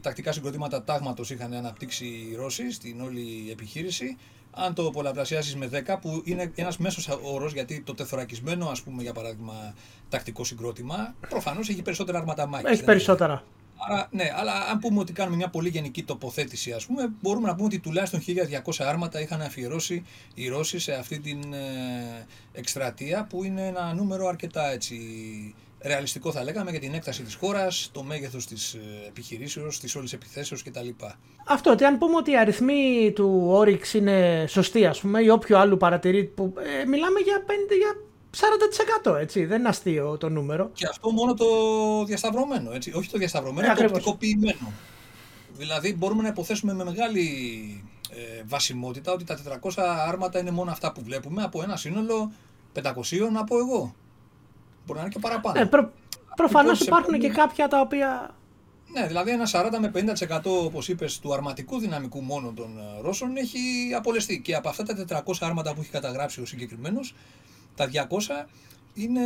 [SPEAKER 2] τακτικά συγκροτήματα τάγματος είχαν αναπτύξει οι Ρώσοι στην όλη επιχείρηση. Αν το πολλαπλασιάσεις με 10, που είναι ένας μέσος όρος, γιατί το τεθωρακισμένο, ας πούμε, για παράδειγμα, τακτικό συγκρότημα, προφανώς έχει περισσότερα άρματα μάχη.
[SPEAKER 1] Έχει περισσότερα.
[SPEAKER 2] Άρα, ναι, αλλά αν πούμε ότι κάνουμε μια πολύ γενική τοποθέτηση, ας πούμε, μπορούμε να πούμε ότι τουλάχιστον 1200 άρματα είχαν αφιερώσει οι Ρώσοι σε αυτή την ε, εκστρατεία, που είναι ένα νούμερο αρκετά έτσι, ρεαλιστικό θα λέγαμε για την έκταση της χώρας, το μέγεθος της ε, επιχειρήσεως, της όλης επιθέσεως κτλ.
[SPEAKER 1] Αυτό, ότι αν πούμε ότι οι αριθμοί του Oryx είναι σωστοί ας πούμε ή όποιο άλλο παρατηρεί που ε, μιλάμε για 50, για 40% έτσι, δεν είναι αστείο το νούμερο.
[SPEAKER 2] Και αυτό μόνο το διασταυρωμένο, έτσι. όχι το διασταυρωμένο, ε, το οπτικοποιημένο. Δηλαδή μπορούμε να υποθέσουμε με μεγάλη ε, βασιμότητα ότι τα 400 άρματα είναι μόνο αυτά που βλέπουμε από ένα σύνολο 500 να πω εγώ. Μπορεί να είναι και παραπάνω.
[SPEAKER 1] Ναι, προ, Προφανώς υπάρχουν και κάποια τα οποία.
[SPEAKER 2] Ναι, δηλαδή ένα 40 με 50% όπως είπες του αρματικού δυναμικού μόνο των ε, Ρώσων έχει απολεστεί. Και από αυτά τα 400 άρματα που έχει καταγράψει ο συγκεκριμένος, τα 200 είναι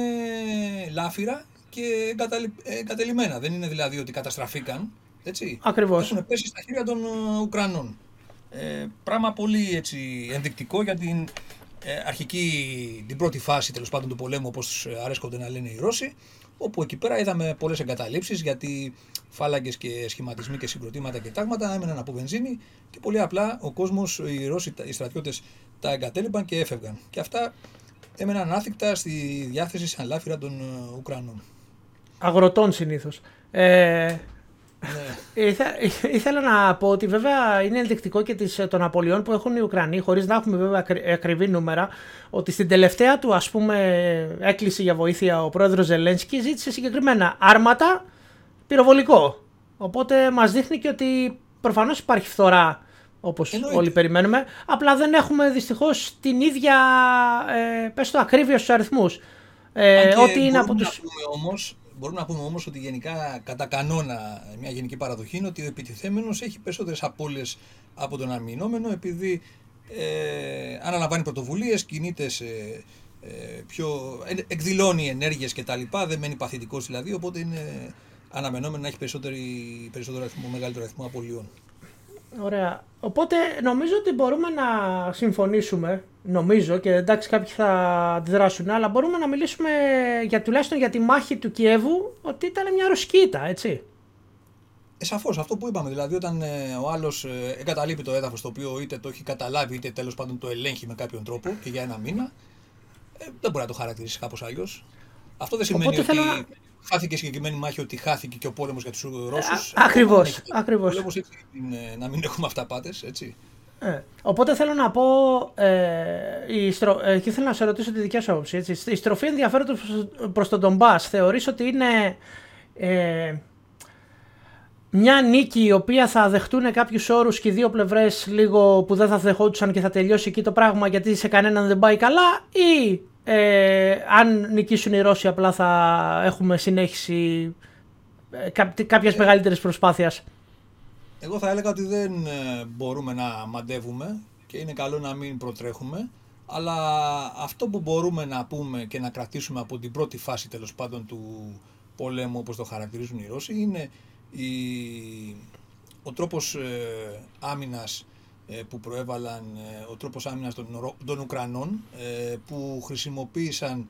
[SPEAKER 2] λάφυρα και εγκατελειμμένα. Δεν είναι δηλαδή ότι καταστραφήκαν. Έτσι.
[SPEAKER 1] Ακριβώς.
[SPEAKER 2] Έχουν πέσει στα χέρια των ε, Ουκρανών. Ε, πράγμα πολύ έτσι, ενδεικτικό για την ε, αρχική, την πρώτη φάση τέλος πάντων του πολέμου, όπως αρέσκονται να λένε οι Ρώσοι, όπου εκεί πέρα είδαμε πολλές εγκαταλείψεις γιατί φάλαγγες και σχηματισμοί και συγκροτήματα και τάγματα έμεναν από βενζίνη και πολύ απλά ο κόσμος, οι Ρώσοι, οι στρατιώτες τα εγκατέλειπαν και έφευγαν. Και αυτά έμεναν άθικτα στη διάθεση σαν λάφυρα των ε, Ουκρανών.
[SPEAKER 1] Αγροτών συνήθως. Ε, ναι. ήθελα να πω ότι βέβαια είναι ενδεικτικό και τις, των απολειών που έχουν οι Ουκρανοί, χωρίς να έχουμε βέβαια ακριβή νούμερα, ότι στην τελευταία του ας πούμε έκκληση για βοήθεια ο πρόεδρος Ζελένσκι ζήτησε συγκεκριμένα άρματα πυροβολικό. Οπότε μας δείχνει και ότι προφανώς υπάρχει φθορά όπως όλοι περιμένουμε, απλά δεν έχουμε δυστυχώς την ίδια ε, πες το ακρίβεια στους αριθμούς.
[SPEAKER 2] Ε, ότι είναι από τους... Όμως, Μπορούμε να πούμε όμως ότι γενικά κατά κανόνα μια γενική παραδοχή είναι ότι ο επιτιθέμενος έχει περισσότερες απώλειες από τον αμυνόμενο επειδή ε, αναλαμβάνει πρωτοβουλίες, κινείται σε ε, πιο, ε, εκδηλώνει ενέργειες κτλ. Δεν μένει παθητικός δηλαδή, οπότε είναι αναμενόμενο να έχει περισσότερο αριθμό, μεγαλύτερο αριθμό απολειών.
[SPEAKER 1] Ωραία. Οπότε νομίζω ότι μπορούμε να συμφωνήσουμε, νομίζω και εντάξει κάποιοι θα αντιδράσουν, αλλά μπορούμε να μιλήσουμε για τουλάχιστον για τη μάχη του Κιέβου ότι ήταν μια ροσκήτα, έτσι.
[SPEAKER 2] Ε, Σαφώς αυτό που είπαμε. Δηλαδή, όταν ε, ο άλλος ε, εγκαταλείπει το έδαφος το οποίο είτε το έχει καταλάβει είτε τέλος πάντων το ελέγχει με κάποιον τρόπο και για ένα μήνα, ε, δεν μπορεί να το χαρακτηρίσει κάπως αλλιώς. Αυτό δεν σημαίνει ότι χάθηκε συγκεκριμένη μάχη ότι χάθηκε και ο πόλεμος για τους Ρώσους.
[SPEAKER 1] Ακριβώς. Ακριβώς.
[SPEAKER 2] έτσι να μην έχουμε αυταπάτες, έτσι.
[SPEAKER 1] Ε, οπότε θέλω να πω, ε, η στρο... ε, και θέλω να σε ρωτήσω τη δικιά σου άποψη. Έτσι. Η στροφή ενδιαφέροντος προς τον Ντομπάς θεωρείς ότι είναι ε, μια νίκη η οποία θα δεχτούν κάποιους όρους και οι δύο πλευρές λίγο που δεν θα δεχόντουσαν και θα τελειώσει εκεί το πράγμα γιατί σε κανέναν δεν πάει καλά ή ε, αν νικήσουν οι Ρώσοι απλά θα έχουμε συνέχιση ε, κάποιας μεγαλύτερης προσπάθειας.
[SPEAKER 2] Εγώ θα έλεγα ότι δεν ε, μπορούμε να μαντεύουμε και είναι καλό να μην προτρέχουμε αλλά αυτό που μπορούμε να πούμε και να κρατήσουμε από την πρώτη φάση τέλος πάντων του πολέμου όπως το χαρακτηρίζουν οι Ρώσοι είναι η, ο τρόπος ε, άμυνας ε, που προέβαλαν, ε, ο τρόπος άμυνας των, των Ουκρανών που χρησιμοποίησαν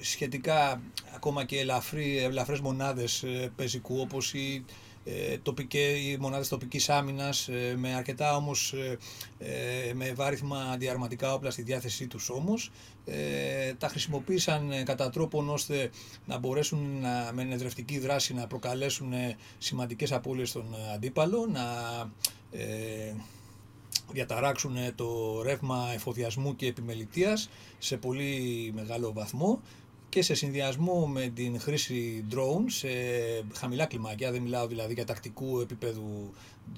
[SPEAKER 2] σχετικά ακόμα και ελαφρύ, ελαφρές μονάδες πεζικού όπως η ε, οι μονάδες τοπικής άμυνας ε, με αρκετά όμως ε, ε, με βάριθμα αντιαρματικά όπλα στη διάθεσή τους όμως τα χρησιμοποίησαν κατά τρόπον ώστε να μπορέσουν να, με ενεδρευτική δράση να προκαλέσουν σημαντικές απώλειες στον αντίπαλο να διαταράξουν το ρεύμα εφοδιασμού και επιμελητίας σε πολύ μεγάλο βαθμό και σε συνδυασμό με την χρήση drone σε χαμηλά κλιμάκια, δεν μιλάω δηλαδή για τακτικού επίπεδου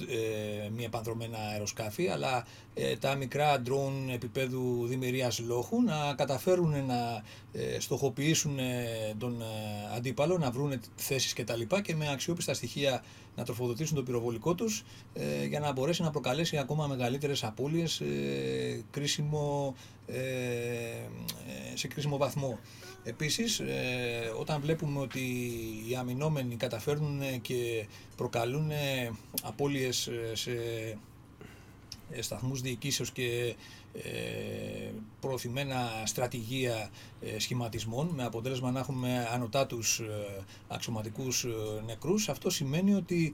[SPEAKER 2] ε, μη επανδρομένα αεροσκάφη, αλλά ε, τα μικρά drone επίπεδου δημιουργίας λόχου να καταφέρουν να ε, στοχοποιήσουν ε, τον αντίπαλο, να βρουν θέσεις κτλ. Και, και με αξιόπιστα στοιχεία να τροφοδοτήσουν το πυροβολικό τους για να μπορέσει να προκαλέσει ακόμα μεγαλύτερες απώλειες κρίσιμο, σε κρίσιμο βαθμό. Επίσης, ε, όταν βλέπουμε ότι οι αμυνόμενοι καταφέρνουν και προκαλούν απώλειες ε, σε ε, σταθμούς διοικήσεως και προωθημένα στρατηγία σχηματισμών με αποτέλεσμα να έχουμε ανωτάτους αξιωματικούς νεκρούς αυτό σημαίνει ότι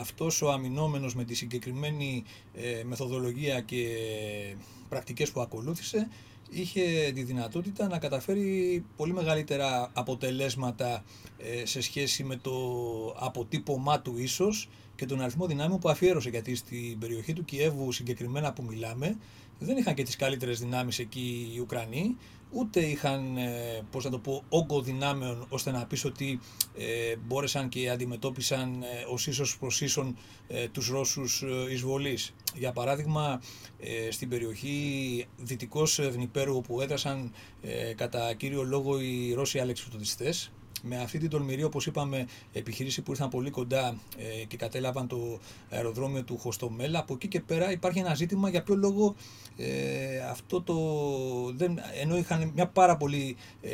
[SPEAKER 2] αυτός ο αμυνόμενος με τη συγκεκριμένη μεθοδολογία και πρακτικές που ακολούθησε είχε τη δυνατότητα να καταφέρει πολύ μεγαλύτερα αποτελέσματα ε, σε σχέση με το αποτύπωμά του ίσως και τον αριθμό δυνάμεων που αφιέρωσε. Γιατί στην περιοχή του Κιέβου συγκεκριμένα που μιλάμε δεν είχαν και τις καλύτερες δυνάμεις εκεί οι Ουκρανοί ούτε είχαν, ε, πώς να το πω, όγκο δυνάμεων ώστε να πεις ότι ε, μπόρεσαν και αντιμετώπισαν ε, ως ίσως προς ίσον ε, τους Ρώσους ε, εισβολής. Για παράδειγμα, ε, στην περιοχή δυτικός Δνηπέρου όπου έδρασαν κατά κύριο λόγο οι Ρώσοι αλεξιπτωτιστές, με αυτή την τολμηρή, όπως είπαμε, επιχείρηση που ήρθαν πολύ κοντά ε, και κατέλαβαν το αεροδρόμιο του Χωστομέλα, από εκεί και πέρα υπάρχει ένα ζήτημα για ποιο λόγο ε, αυτό το. Δεν, ενώ είχαν μια πάρα πολύ ε,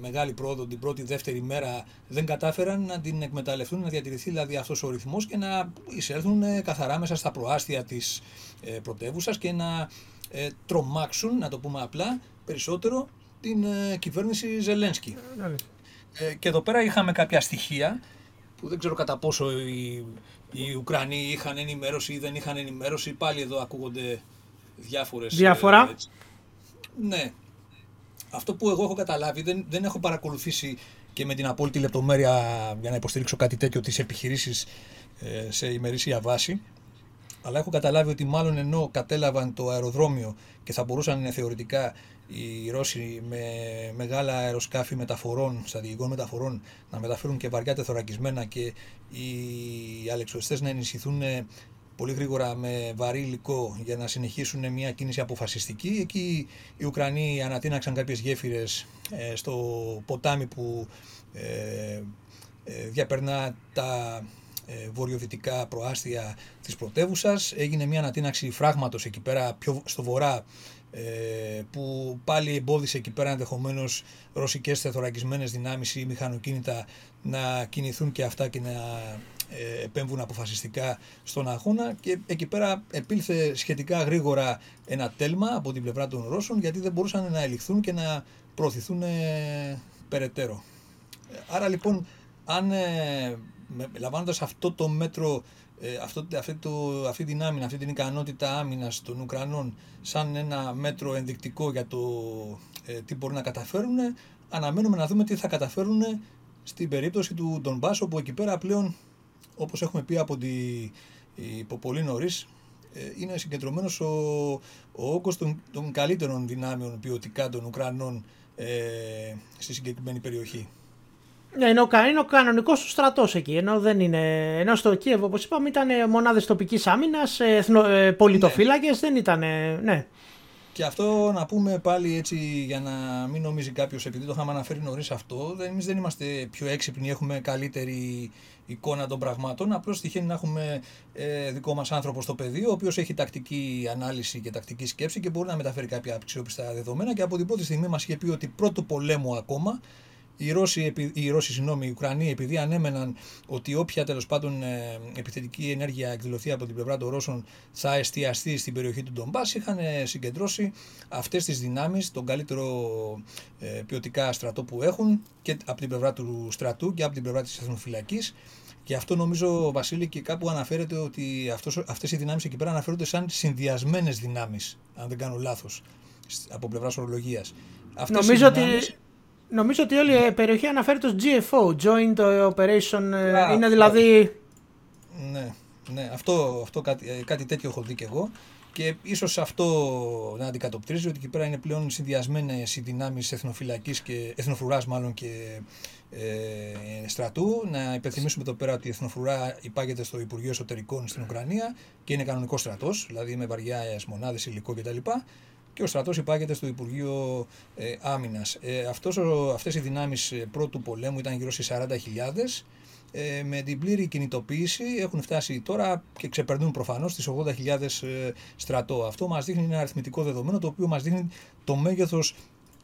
[SPEAKER 2] μεγάλη πρόοδο την πρώτη, δεύτερη μέρα, δεν κατάφεραν να την εκμεταλλευτούν, να διατηρηθεί δηλαδή αυτός ο ρυθμός και να εισέλθουν ε, καθαρά μέσα στα προάστια της ε, πρωτεύουσας και να ε, τρομάξουν, να το πούμε απλά, περισσότερο την ε, κυβέρνηση Ζελένσκι. Ε, και εδώ πέρα είχαμε κάποια στοιχεία που δεν ξέρω κατά πόσο οι, οι Ουκρανοί είχαν ενημέρωση ή δεν είχαν ενημέρωση. Πάλι εδώ ακούγονται διάφορες...
[SPEAKER 1] Διάφορα. Ε,
[SPEAKER 2] ναι. Αυτό που εγώ έχω καταλάβει, δεν, δεν έχω παρακολουθήσει και με την απόλυτη λεπτομέρεια για να υποστηρίξω κάτι τέτοιο τις επιχειρήσεις ε, σε ημερήσια βάση. Αλλά έχω καταλάβει ότι μάλλον ενώ κατέλαβαν το αεροδρόμιο και θα μπορούσαν θεωρητικά οι Ρώσοι με μεγάλα αεροσκάφη μεταφορών, στρατηγικών μεταφορών, να μεταφέρουν και βαριά τεθωρακισμένα και οι αλεξοριστές να ενισχυθούν πολύ γρήγορα με βαρύ υλικό για να συνεχίσουν μια κίνηση αποφασιστική. Εκεί οι Ουκρανοί ανατείναξαν κάποιες γέφυρες ε, στο ποτάμι που ε, ε, διαπερνά τα βορειοδυτικά προάστια της πρωτεύουσας. Έγινε μια ανατείναξη φράγματος εκεί πέρα πιο στο βορρά ε, που πάλι εμπόδισε εκεί πέρα ενδεχομένως ρωσικές θεθωρακισμένες δυνάμεις ή μηχανοκίνητα να κινηθούν και αυτά και να ε, επέμβουν αποφασιστικά στον αγώνα και εκεί πέρα επήλθε σχετικά γρήγορα ένα τέλμα από την πλευρά των Ρώσων γιατί δεν μπορούσαν να ελιχθούν και να προωθηθούν ε, περαιτέρω. Άρα λοιπόν αν ε, λαμβάνοντας αυτό το μέτρο ε, αυτό, αυτή, το, αυτή την άμυνα, αυτή την ικανότητα άμυνας των Ουκρανών σαν ένα μέτρο ενδεικτικό για το ε, τι μπορούν να καταφέρουν, αναμένουμε να δούμε τι θα καταφέρουν στην περίπτωση του Ντομπάς, όπου εκεί πέρα πλέον, όπως έχουμε πει από, τη, υπό πολύ νωρίς, ε, είναι συγκεντρωμένος ο, ο όγκος των, των καλύτερων δυνάμεων ποιοτικά των Ουκρανών ε, στη συγκεκριμένη περιοχή.
[SPEAKER 1] Ναι, είναι ο, είναι ο κανονικός του στρατός εκεί. Ενώ, δεν είναι, ενώ στο Κίεβο, όπως είπαμε, ήταν μονάδες τοπικής άμυνας, ε, ε, πολιτοφύλακες, ναι. δεν ήταν. Ναι.
[SPEAKER 2] Και αυτό να πούμε πάλι έτσι για να μην νομίζει κάποιος, επειδή το είχαμε αναφέρει νωρίς αυτό, εμείς δεν είμαστε πιο έξυπνοι, έχουμε καλύτερη εικόνα των πραγμάτων. Απλώς τυχαίνει να έχουμε ε, δικό μας άνθρωπο στο πεδίο, ο οποίος έχει τακτική ανάλυση και τακτική σκέψη και μπορεί να μεταφέρει κάποια αξιόπιστα δεδομένα. Και από την πρώτη στιγμή μας είχε πει ότι πρώτο πολέμου ακόμα οι Ρώσοι, οι, Ρώσοι συγγνώμη, οι Ουκρανοί, επειδή ανέμεναν ότι όποια τέλος πάντων ε, επιθετική ενέργεια εκδηλωθεί από την πλευρά των Ρώσων θα εστιαστεί στην περιοχή του Ντομπά, είχαν ε, συγκεντρώσει αυτές τις δυνάμεις, τον καλύτερο ε, ποιοτικά στρατό που έχουν και από την πλευρά του στρατού και από την πλευρά της εθνοφυλακής. Και αυτό νομίζω, Βασίλη, και κάπου αναφέρεται ότι αυτές οι δυνάμεις εκεί πέρα αναφέρονται σαν συνδυασμένες δυνάμεις, αν δεν κάνω λάθος, από πλευράς ορολογίας.
[SPEAKER 1] Νομίζω ότι Νομίζω ότι όλη η περιοχή αναφέρεται ως GFO, Joint Operation, ε, είναι δηλαδή...
[SPEAKER 2] Ναι, ναι, αυτό, αυτό κάτι, ε, κάτι τέτοιο έχω δει και εγώ και ίσως αυτό να αντικατοπτρίζει ότι εκεί πέρα είναι πλέον συνδυασμένες οι δυνάμεις εθνοφυλακής και εθνοφρουράς μάλλον και ε, στρατού. Να υπενθυμίσουμε εδώ πέρα ότι η εθνοφρουρά υπάγεται στο Υπουργείο Εσωτερικών στην Ουκρανία και είναι κανονικός στρατός, δηλαδή με βαριά μονάδες, υλικό κτλ και ο στρατός υπάγεται στο Υπουργείο ε, Άμυνας. Ε, αυτός, αυτές οι δυνάμεις ε, πρώτου πολέμου ήταν γύρω στις 40.000 ε, με την πλήρη κινητοποίηση έχουν φτάσει τώρα και ξεπερνούν προφανώς τις 80.000 ε, στρατό. Αυτό μας δείχνει ένα αριθμητικό δεδομένο το οποίο μας δείχνει το μέγεθος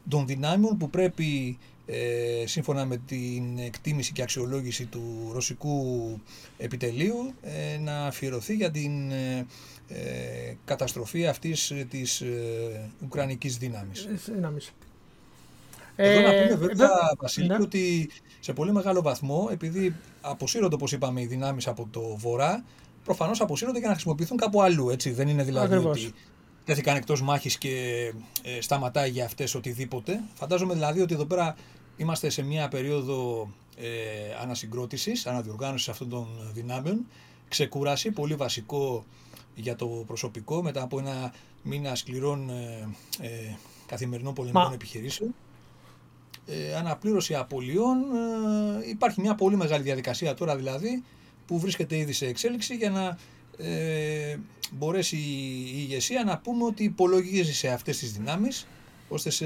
[SPEAKER 2] των δυνάμεων που πρέπει ε, σύμφωνα με την εκτίμηση και αξιολόγηση του ρωσικού επιτελείου ε, να αφιερωθεί για την ε, ε καταστροφή αυτής της ε, Ουκρανικής δύναμης.
[SPEAKER 1] δύναμης.
[SPEAKER 2] Εδώ να πούμε βέβαια, Βασίλη, ναι. ότι σε πολύ μεγάλο βαθμό, επειδή αποσύρονται, όπως είπαμε, οι δυνάμεις από το βορρά, προφανώς αποσύρονται για να χρησιμοποιηθούν κάπου αλλού, έτσι. Δεν είναι δηλαδή ότι τέθηκαν εκτός μάχης και ε, σταματάει για αυτές οτιδήποτε. Φαντάζομαι δηλαδή ότι εδώ πέρα Είμαστε σε μια περίοδο ε, ανασυγκρότησης, αναδιοργάνωσης αυτών των δυνάμεων. Ξεκούραση, πολύ βασικό για το προσωπικό μετά από ένα μήνα σκληρών ε, ε καθημερινών πολεμικών επιχειρήσεων. Ε, αναπλήρωση απολειών. Ε, υπάρχει μια πολύ μεγάλη διαδικασία τώρα δηλαδή που βρίσκεται ήδη σε εξέλιξη για να ε, μπορέσει η ηγεσία να πούμε ότι υπολογίζει σε αυτές τις δυνάμεις ώστε σε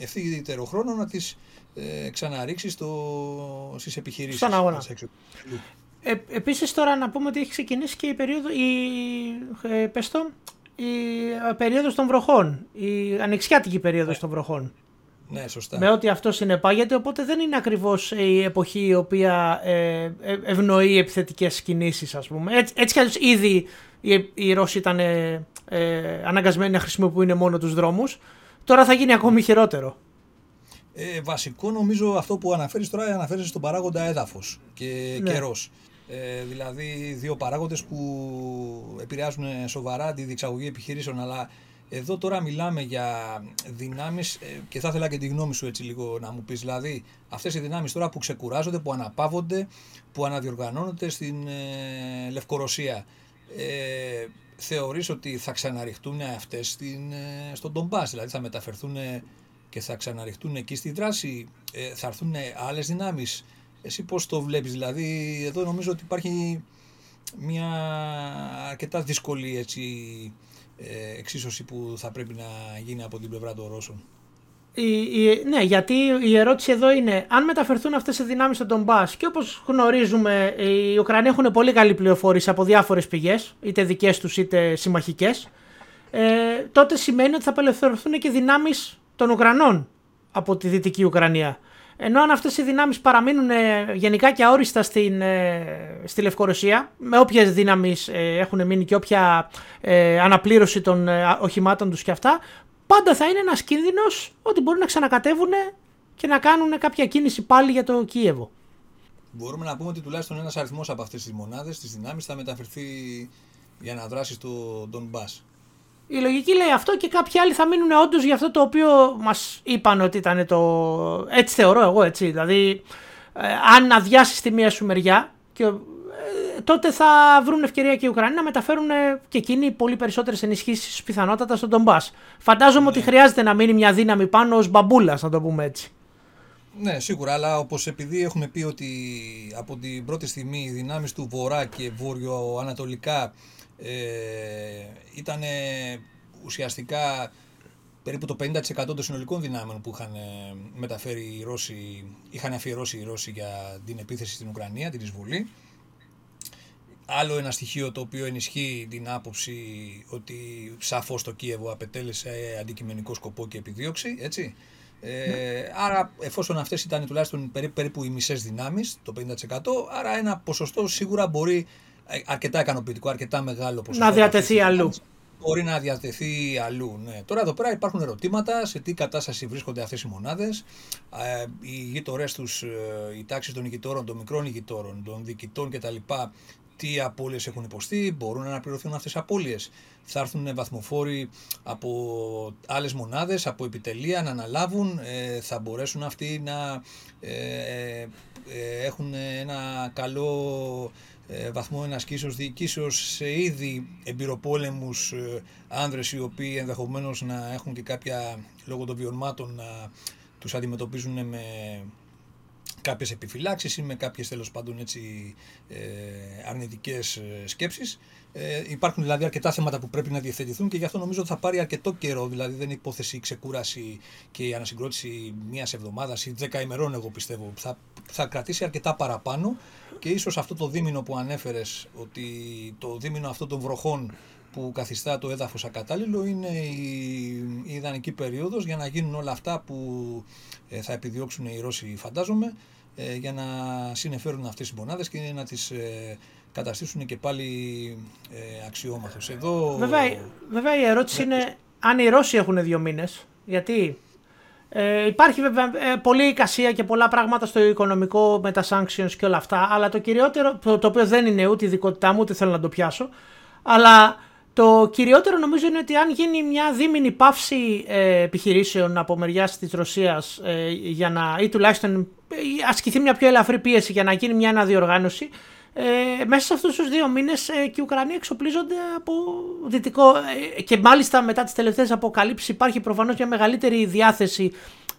[SPEAKER 2] ευθύτερο χρόνο να τις ε, ξαναρίξεις στο, στις επιχειρήσεις.
[SPEAKER 1] Στον αγώνα. Ε, επίσης τώρα να πούμε ότι έχει ξεκινήσει και η περίοδο, η, ε, πες το, η ε, περίοδος των βροχών, η ανοιξιάτικη περίοδος ναι. των βροχών.
[SPEAKER 2] Ναι, σωστά.
[SPEAKER 1] Με ό,τι αυτό συνεπάγεται, οπότε δεν είναι ακριβώς η εποχή η οποία ε, ε ευνοεί επιθετικές κινήσεις ας πούμε. Έτσι, έτσι κι αλλιώς ήδη οι, οι Ρώσοι ήταν ε, αναγκασμένοι να χρησιμοποιούν μόνο τους δρόμους. Τώρα θα γίνει ακόμη χειρότερο.
[SPEAKER 2] Ε, βασικό νομίζω αυτό που αναφέρεις τώρα αναφέρεις στον παράγοντα έδαφος και ναι. καιρός. Ε, δηλαδή δύο παράγοντες που επηρεάζουν σοβαρά τη διεξαγωγή επιχειρήσεων αλλά εδώ τώρα μιλάμε για δυνάμεις ε, και θα ήθελα και τη γνώμη σου έτσι λίγο να μου πεις δηλαδή αυτές οι δυνάμεις τώρα που ξεκουράζονται, που αναπαύονται, που αναδιοργανώνονται στην ε, Λευκορωσία ε, θεωρείς ότι θα ξαναρριχτούν αυτές στην, ε, στον Ντομπάς, δηλαδή θα μεταφερθούν και θα ξαναρριχτούν εκεί στη δράση, ε, θα έρθουν άλλες δυνάμεις. Εσύ πώς το βλέπεις, δηλαδή εδώ νομίζω ότι υπάρχει μια αρκετά δύσκολη έτσι, ε, εξίσωση που θα πρέπει να γίνει από την πλευρά των Ρώσων.
[SPEAKER 1] Η, ναι, γιατί η ερώτηση εδώ είναι αν μεταφερθούν αυτές οι δυνάμεις στον Ντομπάς και όπως γνωρίζουμε οι Ουκρανοί έχουν πολύ καλή πληροφόρηση από διάφορες πηγές, είτε δικές τους είτε συμμαχικές, ε, τότε σημαίνει ότι θα απελευθερωθούν και δυνάμεις των Ουκρανών από τη Δυτική Ουκρανία. Ενώ αν αυτές οι δυνάμεις παραμείνουν ε, γενικά και αόριστα στην, ε, στη Λευκορωσία, με όποιες δύναμεις ε, έχουν μείνει και όποια αναπλήρωση των οχημάτων τους και αυτά, πάντα θα είναι ένας κίνδυνος ότι μπορούν να ξανακατεύουν και να κάνουν κάποια κίνηση πάλι για το Κίεβο.
[SPEAKER 2] Μπορούμε να πούμε ότι τουλάχιστον ένας αριθμός από αυτές τις μονάδες, τις δυνάμεις, θα μεταφερθεί για να δράσει στο Donbass.
[SPEAKER 1] Η λογική λέει αυτό και κάποιοι άλλοι θα μείνουν όντως για αυτό το οποίο μας είπαν ότι ήταν το. Έτσι θεωρώ εγώ έτσι. Δηλαδή, ε, αν αδειάσεις τη μία σου μεριά, και, ε, τότε θα βρουν ευκαιρία και οι Ουκρανοί να μεταφέρουν ε, και εκείνοι πολύ περισσότερες ενισχύσεις πιθανότατα στον Ντομπά. Φαντάζομαι ότι ναι. χρειάζεται να μείνει μια δύναμη πάνω ως μπαμπούλα, να το πούμε έτσι.
[SPEAKER 2] Ναι, σίγουρα, αλλά όπως επειδή έχουμε πει ότι από την πρώτη στιγμή οι δυνάμεις του Βορρά και Βόρειο-Ανατολικά ε, ήταν ουσιαστικά περίπου το 50% των συνολικών δυνάμεων που είχαν ε, μεταφέρει οι Ρώσοι, είχαν αφιερώσει οι Ρώσοι για την επίθεση στην Ουκρανία, την εισβολή. Άλλο ένα στοιχείο το οποίο ενισχύει την άποψη ότι σαφώς το Κίεβο απετέλεσε αντικειμενικό σκοπό και επιδίωξη, έτσι. Ε, άρα, εφόσον αυτές ήταν τουλάχιστον περίπου οι μισές δυνάμεις, το 50%, άρα ένα ποσοστό σίγουρα μπορεί ε, αρκετά ικανοποιητικό, αρκετά μεγάλο ποσοστό.
[SPEAKER 1] Να διατεθεί αλλού.
[SPEAKER 2] Μπορεί να διατεθεί αλλού. Ναι. Τώρα εδώ πέρα υπάρχουν ερωτήματα σε τι κατάσταση βρίσκονται αυτές οι μονάδες. Ε, οι γείτορές τους, ε, οι τάξεις των νικητόρων, των μικρών νικητόρων, των διοικητών κτλ. Τι απώλειες έχουν υποστεί, μπορούν να αναπληρωθούν αυτές οι απώλειες. Θα έρθουν βαθμοφόροι από άλλες μονάδες, από επιτελεία να αναλάβουν. Ε, θα μπορέσουν αυτοί να έχουν ένα καλό ε, βαθμό ενασκήσεως διοικήσεως σε ήδη εμπειροπόλεμους ε, άνδρες οι οποίοι ενδεχομένως να έχουν και κάποια λόγω των βιωμάτων να τους αντιμετωπίζουν με κάποιες επιφυλάξεις ή με κάποιες τέλος πάντων έτσι ε, αρνητικές σκέψεις. Ε, υπάρχουν δηλαδή αρκετά θέματα που πρέπει να διευθετηθούν και γι' αυτό νομίζω ότι θα πάρει αρκετό καιρό. Δηλαδή δεν είναι υπόθεση η ξεκούραση και η ανασυγκρότηση μιας εβδομάδας ή δέκα ημερών, εγώ πιστεύω. Θα, θα κρατήσει αρκετά παραπάνω και ίσως αυτό το δίμηνο που ανέφερες, ότι το δίμηνο αυτό των βροχών που καθιστά το έδαφος ακατάλληλο είναι η, η ιδανική περίοδος για να γίνουν όλα αυτά που ε, θα επιδιώξουν οι Ρώσοι φαντάζομαι ε, για να συνεφέρουν αυτές τις μονάδες και να τις ε, καταστήσουν και πάλι ε, αξιόμαθος. Εδώ...
[SPEAKER 1] Βέβαια, βέβαια η ερώτηση είναι αν οι Ρώσοι έχουν δύο μήνες, γιατί ε, υπάρχει βέβαια ε, πολλή εικασία και πολλά πράγματα στο οικονομικό με τα sanctions και όλα αυτά, αλλά το κυριότερο, το, το οποίο δεν είναι ούτε η δικότητά μου, ούτε θέλω να το πιάσω, αλλά το κυριότερο νομίζω είναι ότι αν γίνει μια δίμηνη πάυση ε, επιχειρήσεων από μεριάς της Ρωσίας ε, για να, ή τουλάχιστον ε, ασκηθεί μια πιο ελαφρή πίεση για να γίνει μια αναδιοργάνωση, ε, μέσα σε αυτούς τους δύο μήνες ε, και οι Ουκρανοί εξοπλίζονται από δυτικό ε, και μάλιστα μετά τις τελευταίες αποκαλύψεις υπάρχει προφανώς μια μεγαλύτερη διάθεση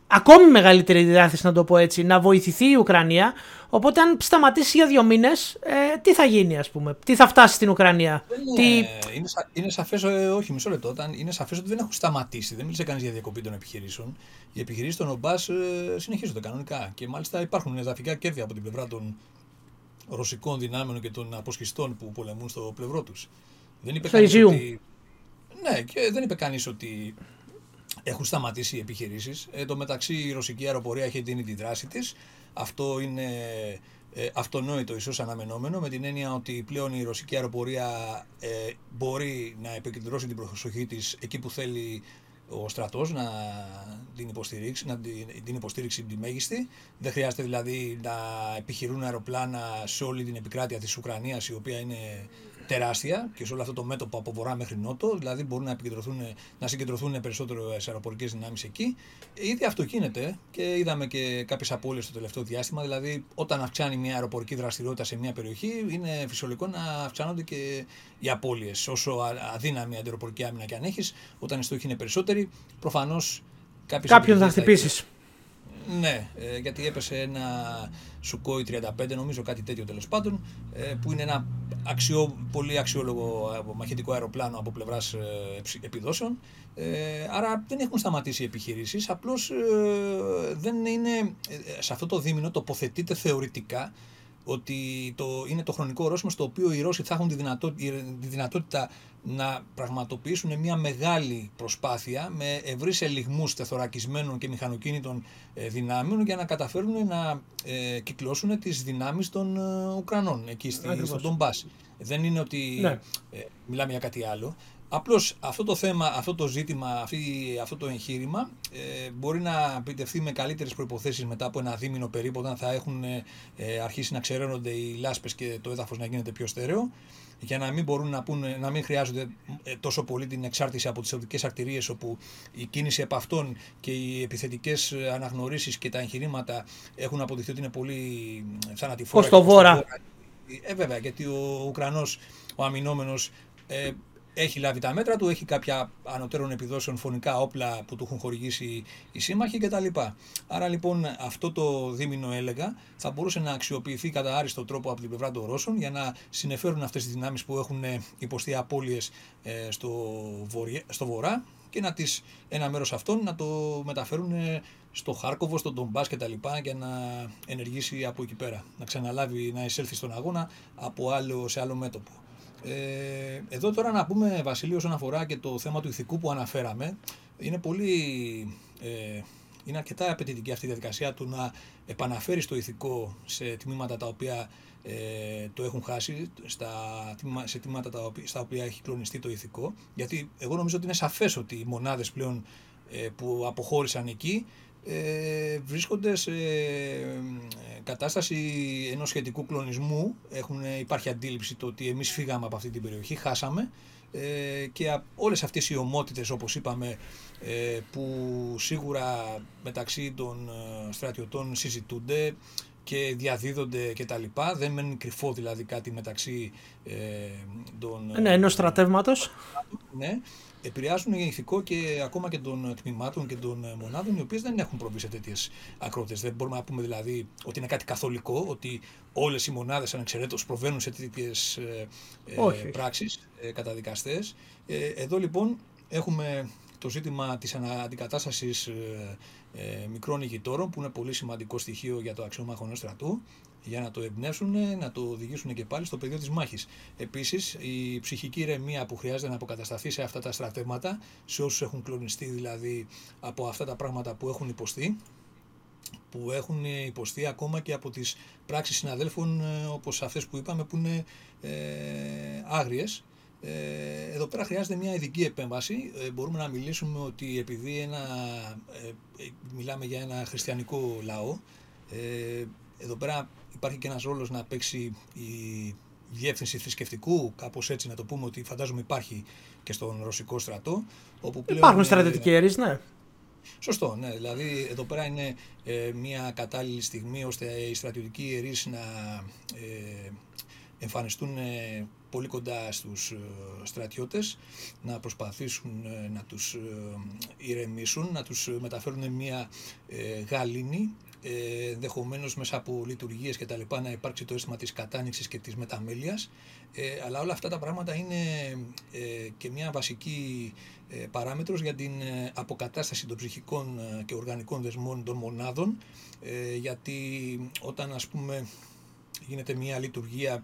[SPEAKER 1] ακόμη μεγαλύτερη διάθεση να το πω έτσι να βοηθηθεί η Ουκρανία. Οπότε αν σταματήσει για δύο μήνες ε, τι θα γίνει ας πούμε, τι θα φτάσει στην Ουκρανία;
[SPEAKER 2] Είναι, τι... είναι, σα, είναι σαφές, ε, όχι μισό λεπτό όταν είναι σαφές ότι δεν έχουν σταματήσει δεν μίλησε κανείς για διακοπή των επιχειρήσεων. Οι επιχειρήσεις των ΟΜΠΑΣ ε, συνεχίζονται κανονικά και μάλιστα υπάρχουν εδαφικά κέρδη από την πλευρά των ρωσικών δυνάμεων και των αποσχιστών που πολεμούν στο πλευρό τους. Δεν είπε κανείς ότι... Ναι, και δεν είπε κανείς ότι έχουν σταματήσει οι επιχειρήσεις. Ε, το μεταξύ η ρωσική αεροπορία έχει δίνει τη δράση της. Αυτό είναι ε, αυτονόητο ίσως αναμενόμενο με την έννοια ότι πλέον η ρωσική αεροπορία ε, μπορεί να επικεντρώσει την προσοχή της εκεί που θέλει ο στρατός να την υποστηρίξει, να την, την υποστήριξη τη μέγιστη. Δεν χρειάζεται δηλαδή να επιχειρούν αεροπλάνα σε όλη την επικράτεια της Ουκρανίας, η οποία είναι τεράστια και σε όλο αυτό το μέτωπο από βορρά μέχρι νότο, δηλαδή μπορούν να, επικεντρωθούν, να συγκεντρωθούν περισσότερο αεροπορικές δυνάμεις εκεί. Ήδη αυτό γίνεται και είδαμε και κάποιες απώλειες στο τελευταίο διάστημα. Δηλαδή, όταν αυξάνει μια αεροπορική δραστηριότητα σε μια περιοχή, είναι φυσιολογικό να αυξάνονται και οι απώλειες. Όσο αδύναμη αντιεροπορική άμυνα και αν έχεις, όταν οι στόχοι είναι περισσότεροι, προφανώς
[SPEAKER 1] κάποιον θα χτυπήσεις.
[SPEAKER 2] Ναι, ε, γιατί έπεσε ένα Σουκόι 35, νομίζω κάτι τέτοιο τέλος πάντων, ε, που είναι ένα αξιό, πολύ αξιόλογο ε, μαχητικό αεροπλάνο από πλευράς επιδόσεων. άρα δεν έχουν σταματήσει οι επιχειρήσεις. Απλώς δεν είναι σε αυτό το δίμηνο τοποθετείται θεωρητικά ότι το, είναι το χρονικό ορόσημο στο οποίο οι Ρώσοι θα έχουν τη δυνατότητα, τη δυνατότητα να πραγματοποιήσουν μια μεγάλη προσπάθεια με ευρύς ελιγμούς τεθωρακισμένων και μηχανοκίνητων ε, δυνάμεων για να καταφέρουν να ε, κυκλώσουν τις δυνάμεις των ε, Ουκρανών εκεί στη, στον Ντομπάς. Δεν είναι ότι ναι. ε, μιλάμε για κάτι άλλο. Απλώς αυτό το θέμα, αυτό το ζήτημα, αυτή, αυτό το εγχείρημα ε, μπορεί να επιτευχθεί με καλύτερες προϋποθέσεις μετά από ένα δίμηνο περίπου όταν θα έχουν ε, αρχίσει να ξεραίνονται οι λάσπες και το έδαφος να γίνεται πιο στέρεο για να μην μπορούν να, πούνε, να μην χρειάζονται ε, τόσο πολύ την εξάρτηση από τις οδικές αρτηρίες όπου η κίνηση από αυτών και οι επιθετικές αναγνωρίσεις και τα εγχειρήματα έχουν αποδειχθεί ότι είναι πολύ θανατηφόρα.
[SPEAKER 1] Κοστοβόρα.
[SPEAKER 2] Ε, βέβαια, γιατί ο Ουκρανός, ο αμυνόμενος, ε, έχει λάβει τα μέτρα του, έχει κάποια ανωτέρων επιδόσεων φωνικά όπλα που του έχουν χορηγήσει οι σύμμαχοι κτλ. Άρα λοιπόν αυτό το δίμηνο έλεγα θα μπορούσε να αξιοποιηθεί κατά άριστο τρόπο από την πλευρά των Ρώσων για να συνεφέρουν αυτές τις δυνάμεις που έχουν υποστεί απώλειες ε, στο, στο βορρά και να τις, ένα μέρος αυτών να το μεταφέρουν στο Χάρκοβο, στον Ντομπάς και τα λοιπά για να ενεργήσει από εκεί πέρα. Να ξαναλάβει, να εισέλθει στον αγώνα από άλλο, σε άλλο μέτωπο. Ε, εδώ τώρα να πούμε, Βασίλειο, όσον αφορά και το θέμα του ηθικού που αναφέραμε, είναι πολύ ε, είναι αρκετά απαιτητική αυτή η διαδικασία του να επαναφέρεις το ηθικό σε τμήματα τα οποία ε, το έχουν χάσει, στα, σε τμήματα τα οποία, στα οποία έχει κλονιστεί το ηθικό. Γιατί εγώ νομίζω ότι είναι σαφές ότι οι μονάδες πλέον ε, που αποχώρησαν εκεί ε, βρίσκονται σε ε, κατάσταση ενός σχετικού κλονισμού. Έχουν, υπάρχει αντίληψη το ότι εμείς φύγαμε από αυτή την περιοχή, χάσαμε ε, και όλες αυτές οι ομότητες όπως είπαμε ε, που σίγουρα μεταξύ των ε, στρατιωτών συζητούνται και διαδίδονται και τα λοιπά. Δεν μένει κρυφό δηλαδή κάτι μεταξύ ε, των...
[SPEAKER 1] Ναι, ενός στρατεύματος.
[SPEAKER 2] Ναι, επηρεάζουν ηθικό και ακόμα και των τμήματων και των μονάδων οι οποίες δεν έχουν προβεί σε τέτοιες ακρότητες. Δεν μπορούμε να πούμε δηλαδή ότι είναι κάτι καθολικό, ότι όλες οι μονάδες ανεξαιρέτως προβαίνουν σε τέτοιες ε, ε, πράξεις ε, καταδικαστές. Ε, εδώ λοιπόν έχουμε το ζήτημα της αντικατάστασης ε, ε, μικρών ηγητόρων που είναι πολύ σημαντικό στοιχείο για το αξιόμαχο ενός στρατού για να το εμπνεύσουν, να το οδηγήσουν και πάλι στο πεδίο της μάχης. Επίσης, η ψυχική ηρεμία που χρειάζεται να αποκατασταθεί σε αυτά τα στρατεύματα, σε όσους έχουν κλονιστεί δηλαδή από αυτά τα πράγματα που έχουν υποστεί, που έχουν υποστεί ακόμα και από τις πράξεις συναδέλφων ε, όπως αυτές που είπαμε που είναι ε, άγριες ε, εδώ πέρα χρειάζεται μια ειδική επέμβαση. Ε, μπορούμε να μιλήσουμε ότι επειδή ένα, ε, μιλάμε για ένα χριστιανικό λαό, εδώ πέρα υπάρχει και ένας ρόλος να παίξει η διεύθυνση θρησκευτικού, κάπως έτσι να το πούμε ότι φαντάζομαι υπάρχει και στον ρωσικό στρατό.
[SPEAKER 1] Όπου πλέον, Υπάρχουν στρατιωτικοί αίρες, ναι.
[SPEAKER 2] Σωστό, ναι. Δηλαδή εδώ πέρα είναι μια κατάλληλη στιγμή ώστε οι στρατιωτικοί ιερείς να εμφανιστούν πολύ κοντά στους ε, στρατιώτες, να προσπαθήσουν ε, να τους ε, ηρεμήσουν, να τους μεταφέρουν μια γαλήνη, ενδεχομένως μέσα από λειτουργίες και τα λοιπά να υπάρξει το αίσθημα της κατάνοιξης και της μεταμέλειας, αλλά όλα αυτά τα πράγματα είναι και μια βασική παράμετρος για την αποκατάσταση των ψυχικών και οργανικών δεσμών των μονάδων, γιατί όταν ας πούμε γίνεται μια λειτουργία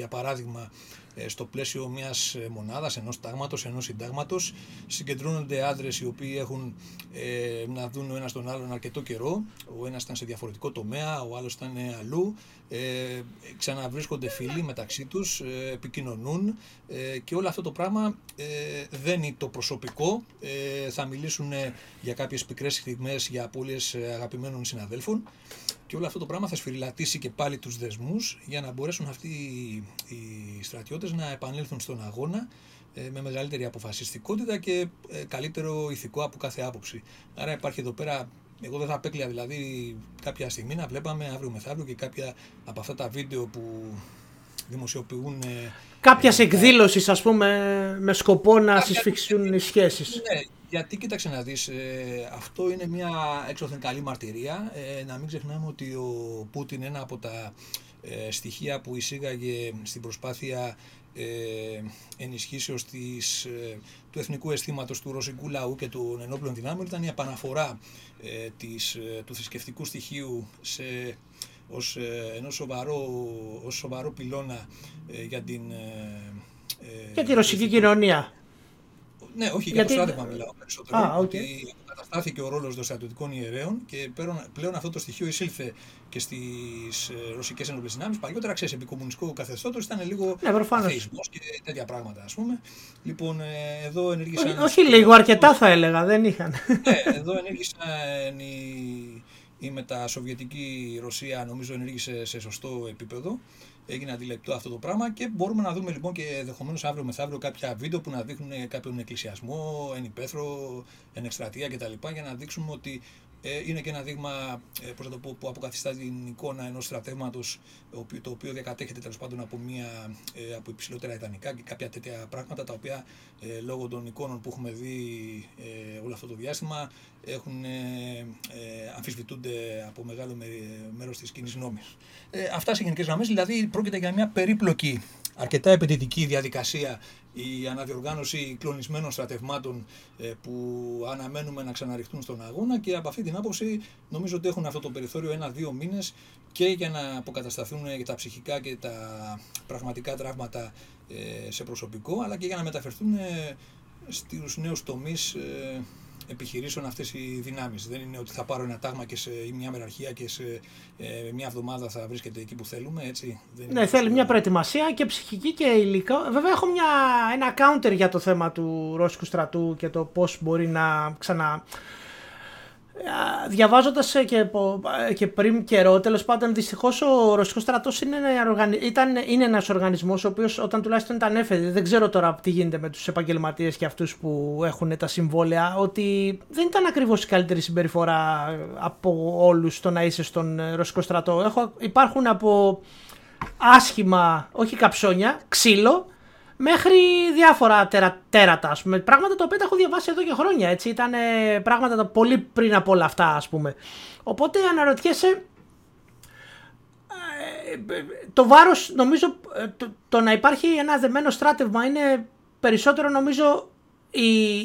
[SPEAKER 2] για παράδειγμα ε, στο πλαίσιο μιας ε, μονάδας, ενός τάγματος, ενός συντάγματος. Συγκεντρώνονται άντρες οι οποίοι έχουν ε, να δουν ο ένας τον άλλον αρκετό καιρό. Ο ένας ήταν σε διαφορετικό τομέα, ο άλλος ήταν αλλού. Ε, ξαναβρίσκονται φίλοι μεταξύ τους, ε, επικοινωνούν ε, και όλο αυτό το πράγμα ε, δεν είναι το προσωπικό. θα μιλήσουν για κάποιες πικρές στιγμές, για απώλειες αγαπημένων συναδέλφων και όλο αυτό το πράγμα θα σφυριλατήσει και πάλι τους δεσμούς για να μπορέσουν αυτοί οι στρατιώτες να επανέλθουν στον αγώνα ε, με μεγαλύτερη αποφασιστικότητα και ε, καλύτερο ηθικό από κάθε άποψη. Άρα υπάρχει εδώ πέρα, εγώ δεν θα απέκλεια δηλαδή κάποια στιγμή να βλέπαμε αύριο μεθαύριο και κάποια από αυτά τα βίντεο που δημοσιοποιούν. Ε,
[SPEAKER 1] Κάποιας ε, εκδήλωσης, ας πούμε, με σκοπό να συσφιξούν οι σχέσεις.
[SPEAKER 2] Ναι, γιατί κοίταξε να δεις, ε, αυτό είναι μια έξωθεν καλή μαρτυρία. Ε, να μην ξεχνάμε ότι ο Πούτιν ένα από τα ε, στοιχεία που εισήγαγε στην προσπάθεια ε, ενισχύσεως της, ε, του εθνικού αισθήματος του ρωσικού λαού και των ενόπλων δυνάμεων ήταν η επαναφορά ε, της, του θρησκευτικού στοιχείου σε, ως, ένα σοβαρό, ως σοβαρό πυλώνα για την...
[SPEAKER 1] για τη ρωσική κοινωνία.
[SPEAKER 2] Ναι, όχι, Γιατί... για το στράτευμα μιλάω περισσότερο. Α, okay. Ότι καταστάθηκε ο ρόλος των στρατιωτικών ιερέων και πλέον, αυτό το στοιχείο εισήλθε και στις ε, ρωσικές ενόπλες δυνάμεις. Παλιότερα, ξέρεις, επί κομμουνιστικού καθεστώτος ήταν λίγο
[SPEAKER 1] ναι,
[SPEAKER 2] και τέτοια πράγματα, ας πούμε. Λοιπόν, ε, εδώ ενέργησαν.
[SPEAKER 1] Όχι, όχι λίγο, αρκετά θα έλεγα, δεν είχαν.
[SPEAKER 2] Ναι, εδώ ενέργησαν οι, η μετασοβιετική Ρωσία, νομίζω, ενέργησε σε σωστό επίπεδο έγινε αντιληπτό αυτό το πράγμα και μπορούμε να δούμε λοιπόν και ενδεχομένως αύριο μεθαύριο κάποια βίντεο που να δείχνουν κάποιον εκκλησιασμό, εν υπαίθρο, εν εκστρατεία κτλ. για να δείξουμε ότι ε, είναι και ένα δείγμα ε, πώς το πω, που αποκαθιστά την εικόνα ενός στρατεύματος το οποίο διακατέχεται τέλος πάντων από, μια, ε, από υψηλότερα ιδανικά και κάποια τέτοια πράγματα τα οποία ε, λόγω των εικόνων που έχουμε δει ε, όλο αυτό το διάστημα έχουν, ε, αμφισβητούνται από μεγάλο μέρος της κοινής νόμης. Ε, αυτά σε γενικές γραμμές, δηλαδή πρόκειται για μια περίπλοκη αρκετά επενδυτική διαδικασία η αναδιοργάνωση κλονισμένων στρατευμάτων ε, που αναμένουμε να ξαναρριχτούν στον αγώνα και από αυτή την άποψη νομίζω ότι έχουν αυτό το περιθώριο ένα-δύο μήνες και για να αποκατασταθούν και τα ψυχικά και τα πραγματικά τραύματα ε, σε προσωπικό αλλά και για να μεταφερθούν ε, στους νέους τομείς επιχειρήσεων αυτές οι δυνάμεις. Δεν είναι ότι θα πάρω ένα τάγμα και σε μια μεραρχία και σε ε, μια εβδομάδα θα βρίσκεται εκεί που θέλουμε. Έτσι.
[SPEAKER 1] Δεν ναι, θέλει μια προετοιμασία και ψυχική και υλικό. Βέβαια, έχω μια, ένα counter για το θέμα του Ρώσικου στρατού και το πώς μπορεί να ξανα Διαβάζοντας ε, και, ε, και πριν καιρό, τέλος πάντων, δυστυχώς ο Ρωσικός στρατός είναι, ένα είναι ένας οργανισμός ο οποίος όταν τουλάχιστον ήταν έφεδε, δεν ξέρω τώρα τι γίνεται με τους επαγγελματίες και αυτούς που έχουν τα συμβόλαια, ότι δεν ήταν ακριβώς η καλύτερη συμπεριφορά από όλους το να είσαι στον Ρωσικό στρατό. Έχω, υπάρχουν από άσχημα, όχι καψόνια, ξύλο, μέχρι διάφορα τερα, τέρατα, ας πούμε. Πράγματα τα οποία τα έχω διαβάσει εδώ και χρόνια, έτσι. Ήταν πράγματα τα πολύ πριν από όλα αυτά, ας πούμε. Οπότε αναρωτιέσαι, ε, το βάρος, νομίζω, ε, το, το, να υπάρχει ένα δεμένο στράτευμα είναι περισσότερο, νομίζω, η,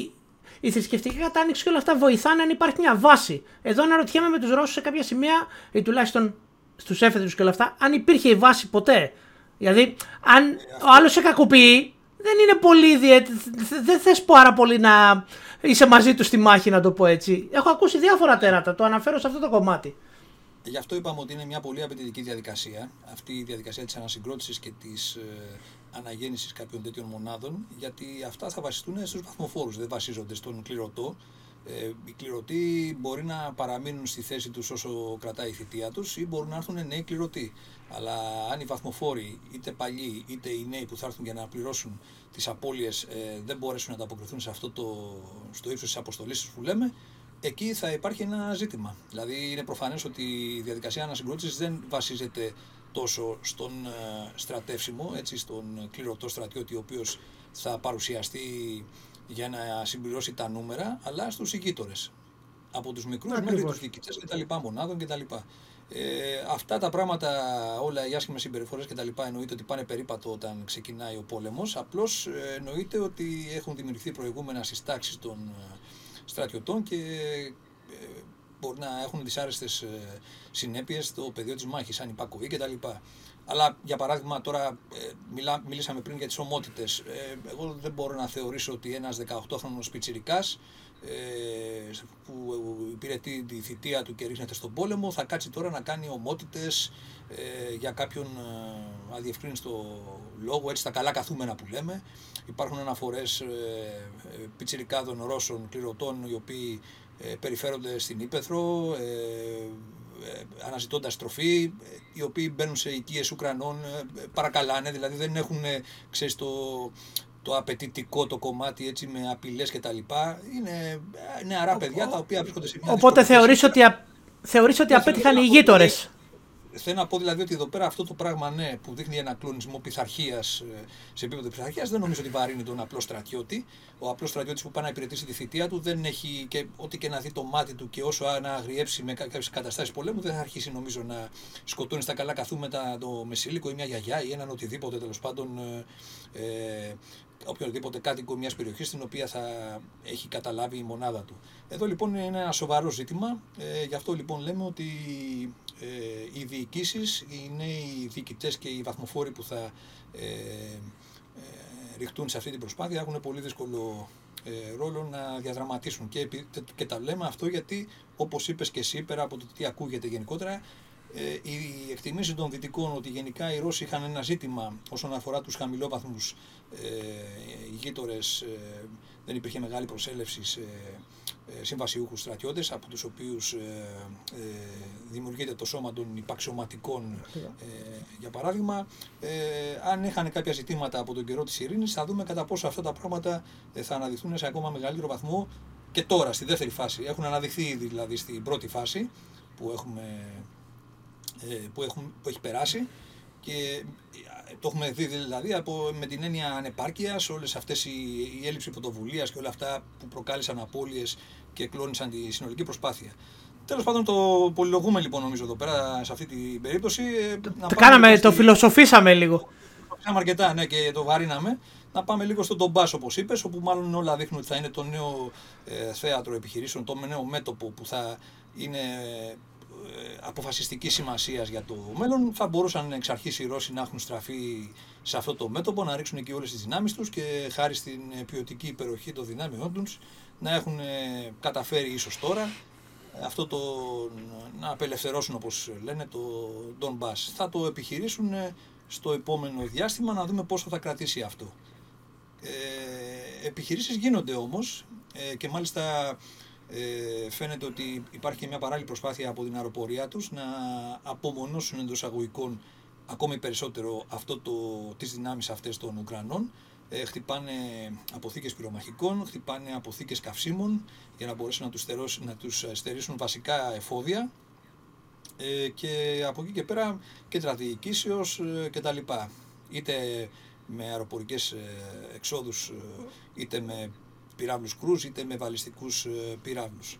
[SPEAKER 1] η θρησκευτική κατάνοιξη και όλα αυτά βοηθάνε αν υπάρχει μια βάση. Εδώ αναρωτιέμαι με τους Ρώσους σε κάποια σημεία, ή τουλάχιστον στους έφεδρους και όλα αυτά, αν υπήρχε η βάση ποτέ. Δηλαδή, αν ο άλλος σε κακοποιεί, δεν είναι πολύ ιδιαίτερο. Δεν θες πάρα πολύ να είσαι μαζί του στη μάχη, να το πω έτσι. Έχω ακούσει διάφορα τέρατα. Το αναφέρω σε αυτό το κομμάτι.
[SPEAKER 2] Γι' αυτό είπαμε ότι είναι μια πολύ απαιτητική διαδικασία. Αυτή η διαδικασία της ανασυγκρότησης και της ε, αναγέννησης κάποιων τέτοιων μονάδων. Γιατί αυτά θα βασιστούν στους βαθμοφόρους. Δεν βασίζονται στον κληρωτό. Ε, οι κληρωτοί μπορεί να παραμείνουν στη θέση τους όσο κρατάει η θητεία τους ή μπορούν να έρθουν νέοι κληρωτοί. Αλλά αν οι βαθμοφόροι, είτε παλιοί είτε οι νέοι που θα έρθουν για να πληρώσουν τις απώλειες ε, δεν μπορέσουν να ανταποκριθούν σε αυτό το, στο ύψος της αποστολής που λέμε, εκεί θα υπάρχει ένα ζήτημα. Δηλαδή είναι προφανές ότι η διαδικασία ανασυγκρότησης δεν βασίζεται τόσο στον ε, στρατεύσιμο, έτσι, στον κληρωτό στρατιώτη ο οποίος θα παρουσιαστεί για να συμπληρώσει τα νούμερα, αλλά στους ηγείτορες. Από τους μικρούς μέχρι τους διοικητές και τα λοιπά, μονάδων και τα λοιπά. Ε, αυτά τα πράγματα, όλα οι άσχημες συμπεριφορές και τα λοιπά, εννοείται ότι πάνε περίπατο όταν ξεκινάει ο πόλεμος. Απλώς ε, εννοείται ότι έχουν δημιουργηθεί προηγούμενα στι τάξει των ε, στρατιωτών και ε, μπορεί να έχουν δυσάρεστες συνέπειες στο πεδίο της μάχης, αν υπακοή κτλ. Αλλά για παράδειγμα, τώρα μιλά, μιλήσαμε πριν για τις ομότητες. εγώ δεν μπορώ να θεωρήσω ότι ένας 18χρονο πιτσυρικά ε, που υπηρετεί τη θητεία του και ρίχνεται στον πόλεμο θα κάτσει τώρα να κάνει ομότητες ε, για κάποιον ε, αδιευκρίνηστο λόγο, έτσι τα καλά καθούμενα που λέμε. Υπάρχουν αναφορές ε, πιτσιρικάδων Ρώσων κληρωτών οι οποίοι περιφέρονται στην Ήπεθρο, αναζητώντας τροφή, οι οποίοι μπαίνουν σε οικίες Ουκρανών, παρακαλάνε, δηλαδή δεν έχουν, ξέρεις, το, το απαιτητικό το κομμάτι έτσι με απειλές και τα λοιπά. Είναι νεαρά παιδιά τα οποία βρίσκονται σε μια
[SPEAKER 1] Οπότε θεωρείς ότι, θεωρείς ότι απέτυχαν οι γείτονε.
[SPEAKER 2] Θέλω να πω δηλαδή ότι εδώ πέρα αυτό το πράγμα ναι, που δείχνει ένα κλονισμό πειθαρχίας ε, σε επίπεδο πειθαρχίας δεν νομίζω ότι βαρύνει τον απλό στρατιώτη. Ο απλός στρατιώτης που πάει να υπηρετήσει τη θητεία του δεν έχει και ό,τι και να δει το μάτι του και όσο να αγριέψει με κάποιες καταστάσεις πολέμου δεν θα αρχίσει νομίζω να σκοτώνει στα καλά καθούμετα το μεσήλικο ή μια γιαγιά ή έναν οτιδήποτε τέλος πάντων ε, ε οποιοδήποτε κάτοικο μιας περιοχής στην οποία θα έχει καταλάβει η μονάδα του. Εδώ λοιπόν είναι ένα σοβαρό ζήτημα. Ε, γι' αυτό λοιπόν λέμε ότι ε, οι διοικήσεις, οι νέοι διοικητές και οι βαθμοφόροι που θα ε, ε, ρηχτούν σε αυτή την προσπάθεια έχουν πολύ δύσκολο ε, ρόλο να διαδραματίσουν. Και, και τα λέμε αυτό γιατί, όπως είπες και εσύ, πέρα από το τι ακούγεται γενικότερα, ε, οι εκτιμήσει των δυτικών ότι γενικά οι Ρώσοι είχαν ένα ζήτημα όσον αφορά τους χαμηλόβαθμους ε, γείτορες, ε, δεν υπήρχε μεγάλη προσέλευση σε ε, συμβασιούχους στρατιώτες από τους οποίους ε, ε, δημιουργείται το σώμα των υπαξιωματικών για παράδειγμα. Αν είχαν κάποια ζητήματα από τον καιρό της ειρήνης θα δούμε κατά πόσο αυτά τα πράγματα θα αναδειχθούν σε ακόμα μεγαλύτερο βαθμό και τώρα στη δεύτερη φάση. Έχουν αναδειχθεί ήδη δηλαδή στην πρώτη φάση που, έχουμε, που, έχουν, που έχει περάσει και το έχουμε δει δηλαδή από, με την έννοια ανεπάρκεια, όλες αυτές η, η έλλειψη πρωτοβουλίας και όλα αυτά που προκάλεσαν απώλειες και κλώνησαν τη συνολική προσπάθεια. Τέλος πάντων, το πολυλογούμε λοιπόν νομίζω εδώ πέρα σε αυτή την περίπτωση.
[SPEAKER 1] Ε, το, κάναμε, το φιλοσοφήσαμε λίγο. Το
[SPEAKER 2] φιλοσοφήσαμε αρκετά, ναι, και το βαρύναμε. Να πάμε λίγο στον Ντομπά, όπως είπες, όπου μάλλον όλα δείχνουν ότι θα είναι το νέο ε, θέατρο επιχειρήσεων, το νέο μέτωπο που θα είναι ε, αποφασιστική σημασία για το μέλλον. Θα μπορούσαν εξ αρχής οι Ρώσοι να έχουν στραφεί σε αυτό το μέτωπο, να ρίξουν εκεί όλες τις δυνάμεις τους και χάρη στην ποιοτική υπεροχή των δυνάμεών τους να έχουν καταφέρει ίσως τώρα αυτό το να απελευθερώσουν όπως λένε το Don Bass. Θα το επιχειρήσουν στο επόμενο διάστημα να δούμε πόσο θα κρατήσει αυτό. Ε, επιχειρήσεις γίνονται όμως ε, και μάλιστα ε, φαίνεται ότι υπάρχει και μια παράλληλη προσπάθεια από την αεροπορία τους να απομονώσουν εντός αγωγικών ακόμη περισσότερο αυτό το, τις δυνάμεις αυτές των Ουκρανών. Ε, χτυπάνε αποθήκες πυρομαχικών, χτυπάνε αποθήκες καυσίμων για να μπορέσουν να τους, στερώσουν, να τους στερήσουν βασικά εφόδια ε, και από εκεί και πέρα και στρατηγικήσεως ε, και τα λοιπά. Είτε με αεροπορικές ε, εξόδους, ε, είτε με πυράβλους κρούς, είτε με βαλιστικούς ε, πυράβλους.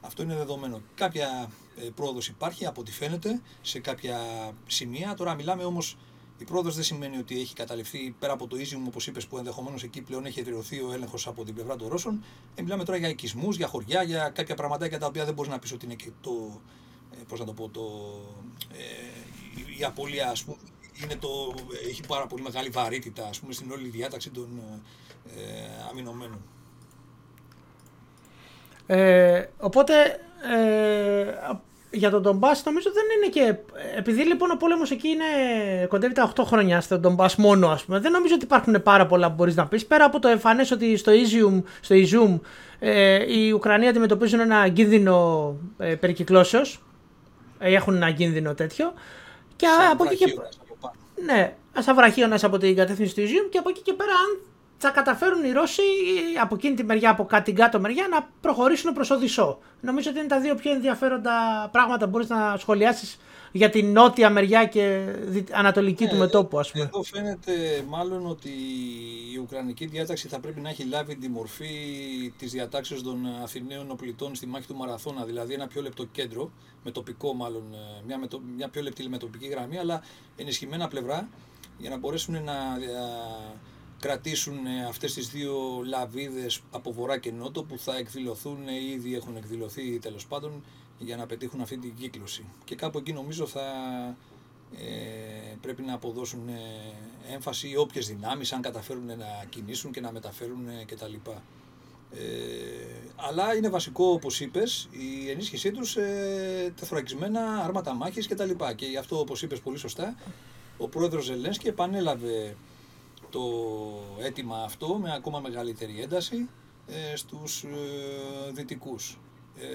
[SPEAKER 2] Αυτό είναι δεδομένο. Κάποια πρόοδος υπάρχει από ό,τι φαίνεται σε κάποια σημεία. Τώρα μιλάμε όμως η πρόοδος δεν σημαίνει ότι έχει καταληφθεί πέρα από το Ίζιουμ, όπως είπες, που ενδεχομένως εκεί πλέον έχει εδραιωθεί ο έλεγχος από την πλευρά των Ρώσων. Ε, μιλάμε τώρα για οικισμούς, για χωριά, για κάποια πραγματάκια τα οποία δεν μπορείς να πεις ότι είναι και το. Ε, πώς να το πω, το, ε, η απώλεια, ας πούμε, είναι το, έχει πάρα πολύ μεγάλη βαρύτητα ας πούμε, στην όλη διάταξη των ε, αμυνωμένων.
[SPEAKER 1] Ε, οπότε ε, για τον Ντομπάς νομίζω δεν είναι και. Επειδή λοιπόν ο πόλεμος εκεί είναι κοντεύει τα 8 χρόνια στον Ντομπάς μόνο, ας πούμε, δεν νομίζω ότι υπάρχουν πάρα πολλά που μπορείς να πεις. Πέρα από το εμφανές ότι στο Izium, στο Izium ε, οι Ουκρανοί αντιμετωπίζουν ένα κίνδυνο ε, περικυκλώσεως. Ε, έχουν ένα κίνδυνο τέτοιο. Και από εκεί και. Ναι, αβραχίωνα από την κατεύθυνση του Ιζιούμ και από εκεί και πέρα, αν θα καταφέρουν οι Ρώσοι από εκείνη τη μεριά, από κάτι την κάτω μεριά, να προχωρήσουν προς Οδυσσό. Νομίζω ότι είναι τα δύο πιο ενδιαφέροντα πράγματα που μπορείς να σχολιάσεις για την νότια μεριά και ανατολική ναι, του μετόπου, ας πούμε.
[SPEAKER 2] Εδώ φαίνεται μάλλον ότι η Ουκρανική διάταξη θα πρέπει να έχει λάβει τη μορφή της διατάξεως των Αθηναίων οπλιτών στη μάχη του Μαραθώνα, δηλαδή ένα πιο λεπτό κέντρο, με τοπικό μάλλον, ε, μια, με μια πιο λεπτή με τοπική γραμμή, αλλά ενισχυμένα πλευρά, για να μπορέσουν να ε, κρατήσουν ε, αυτές τις δύο λαβίδες από βορρά και νότο που θα εκδηλωθούν ή ήδη έχουν εκδηλωθεί τέλος πάντων για να πετύχουν αυτή την κύκλωση. Και κάπου εκεί νομίζω θα ε, πρέπει να αποδώσουν ε, έμφαση οι όποιες δυνάμεις αν καταφέρουν να κινήσουν και να μεταφέρουν ε, κτλ. Ε, αλλά είναι βασικό, όπως είπες, η ενίσχυσή τους ε, τεθωρακισμένα άρματα μάχης κτλ. Και, και γι' αυτό, όπως είπες πολύ σωστά, ο πρόεδρος Ζελένσκι επανέλαβε το αίτημα αυτό με ακόμα μεγαλύτερη ένταση ε, στους ε, δυτικούς. Ε,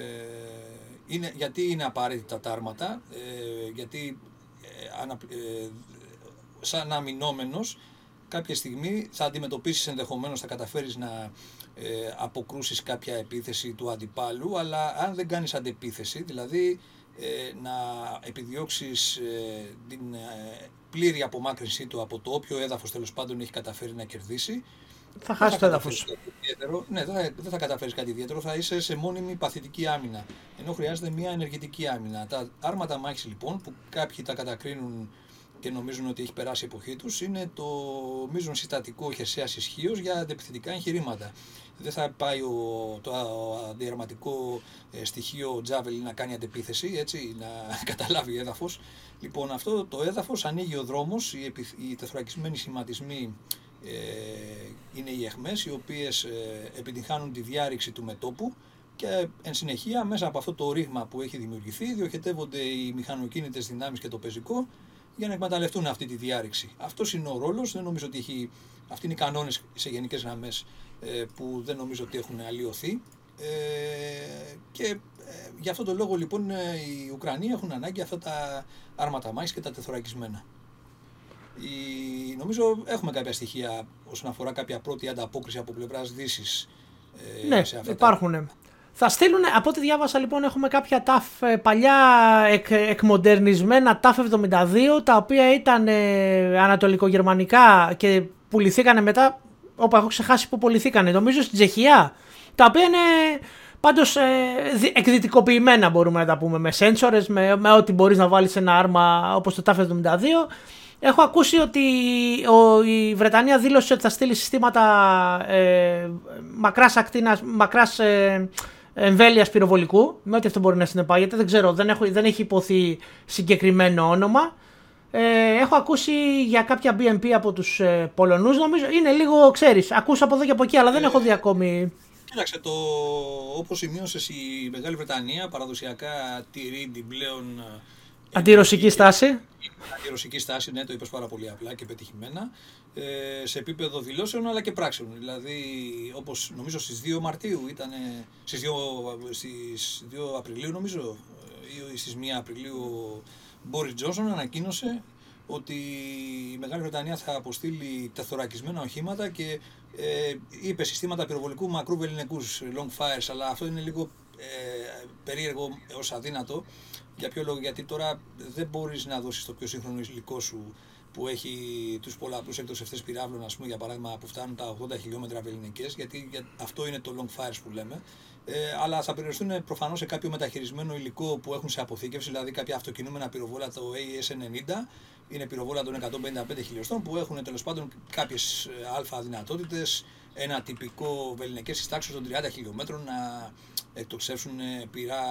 [SPEAKER 2] είναι, γιατί είναι απαραίτητα τα άρματα, ε, γιατί ε, ανα, ε, σαν αμυνόμενος κάποια στιγμή θα αντιμετωπίσεις ενδεχομένως, θα καταφέρεις να ε, αποκρούσεις κάποια επίθεση του αντιπάλου, αλλά αν δεν κάνεις αντεπίθεση, δηλαδή να επιδιώξεις την πλήρη απομάκρυνσή του από το όποιο έδαφος τέλος πάντων έχει καταφέρει να κερδίσει.
[SPEAKER 1] Θα χάσει το έδαφος.
[SPEAKER 2] Ναι, δεν θα καταφέρεις κάτι ιδιαίτερο, θα είσαι σε μόνιμη παθητική άμυνα. Ενώ χρειάζεται μια ενεργητική άμυνα. Τα άρματα μάχης λοιπόν, που κάποιοι τα κατακρίνουν και νομίζουν ότι έχει περάσει η εποχή τους, είναι το μείζον συστατικό χερσαίας ισχύως για αντεπιθετικά εγχειρήματα. Δεν θα πάει ο, το αντιερματικό ε, στοιχείο Τζάβελ να κάνει αντεπίθεση, έτσι, να καταλάβει έδαφος. Λοιπόν, αυτό το έδαφος ανοίγει ο δρόμος, οι, οι τεθωρακισμένοι σχηματισμοί ε, είναι οι εχμές, οι οποίες ε, επιτυχάνουν τη διάρρηξη του μετόπου και εν συνεχεία μέσα από αυτό το ρήγμα που έχει δημιουργηθεί διοχετεύονται οι μηχανοκίνητες δυνάμεις και το πεζικό για να εκμεταλλευτούν αυτή τη διάρρηξη. Αυτός είναι ο ρόλος. Δεν νομίζω ότι έχει. Αυτοί είναι οι κανόνες σε γενικές γραμμές ε, που δεν νομίζω ότι έχουν αλλοιωθεί. Ε, και ε, για αυτό το λόγο λοιπόν ε, οι Ουκρανοί έχουν ανάγκη αυτά τα άρματα μάχης και τα τεθωρακισμένα. Η, νομίζω έχουμε κάποια στοιχεία όσον αφορά κάποια πρώτη ανταπόκριση από πλευράς Δύσης
[SPEAKER 1] ε, ναι, σε αυτά υπάρχουν. Θα στείλουν, από ό,τι διάβασα λοιπόν έχουμε κάποια ταφ, παλιά εκ, εκμοντερνισμένα ταφ 72 τα οποία ήταν ε, ανατολικογερμανικά και πουληθήκανε μετά, όπου έχω ξεχάσει που πουληθήκανε, νομίζω στην Τσεχία, τα οποία είναι πάντως ε, εκδυτικοποιημένα μπορούμε να τα πούμε με sensors, με, με ό,τι μπορείς να βάλεις ένα άρμα όπως το ταφ 72 Έχω ακούσει ότι ο, η Βρετανία δήλωσε ότι θα στείλει συστήματα ε, μακράς ακτίνας, μακράς ε, εμβέλειας πυροβολικού, με ό,τι αυτό μπορεί να συνεπάγεται, δεν ξέρω, δεν, έχω, δεν έχει υποθεί συγκεκριμένο όνομα. Ε, έχω ακούσει για κάποια BMP από τους ε, Πολωνούς, νομίζω, είναι λίγο, ξέρεις, ακούσα από εδώ και από εκεί, αλλά δεν έχω δει ακόμη
[SPEAKER 2] Κοίταξε, το, όπως σημείωσες η Μεγάλη Βρετανία παραδοσιακά τηρεί την πλέον... Ε,
[SPEAKER 1] Αντιρωσική στάση.
[SPEAKER 2] Αντιρωσική στάση, ναι, το είπες πάρα πολύ απλά και πετυχημένα. Ε, σε επίπεδο δηλώσεων αλλά και πράξεων. Δηλαδή, όπως νομίζω στις 2 Μαρτίου ήταν, στις 2, στις 2 Απριλίου νομίζω, ή στις 1 Απριλίου ο Μπόρις Τζόνσον ανακοίνωσε ότι η Μεγάλη Βρετανία θα αποστείλει τεθωρακισμένα οχήματα και ε, είπε συστήματα πυροβολικού μακρού βεληνικούς long fires, αλλά αυτό είναι λίγο ε, περίεργο ω αδύνατο. Για ποιο λόγο, γιατί τώρα δεν μπορείς να δώσεις το πιο σύγχρονο υλικό σου που έχει τους πολλαπλούς εκτοσευτέ πυράβλων, ας πούμε, για παράδειγμα, που φτάνουν τα 80 χιλιόμετρα βεληνικές, γιατί αυτό είναι το long fires που λέμε. Ε, αλλά θα περιοριστούν προφανώς σε κάποιο μεταχειρισμένο υλικό που έχουν σε αποθήκευση, δηλαδή κάποια αυτοκινούμενα πυροβόλα, το AS-90, είναι πυροβόλα των 155 χιλιοστών που έχουν τέλος πάντων κάποιες αλφα δυνατότητες, ένα τυπικό βεληνικές τη τάξη των 30 χιλιόμετρων να εκτοξεύσουν ε, πυρά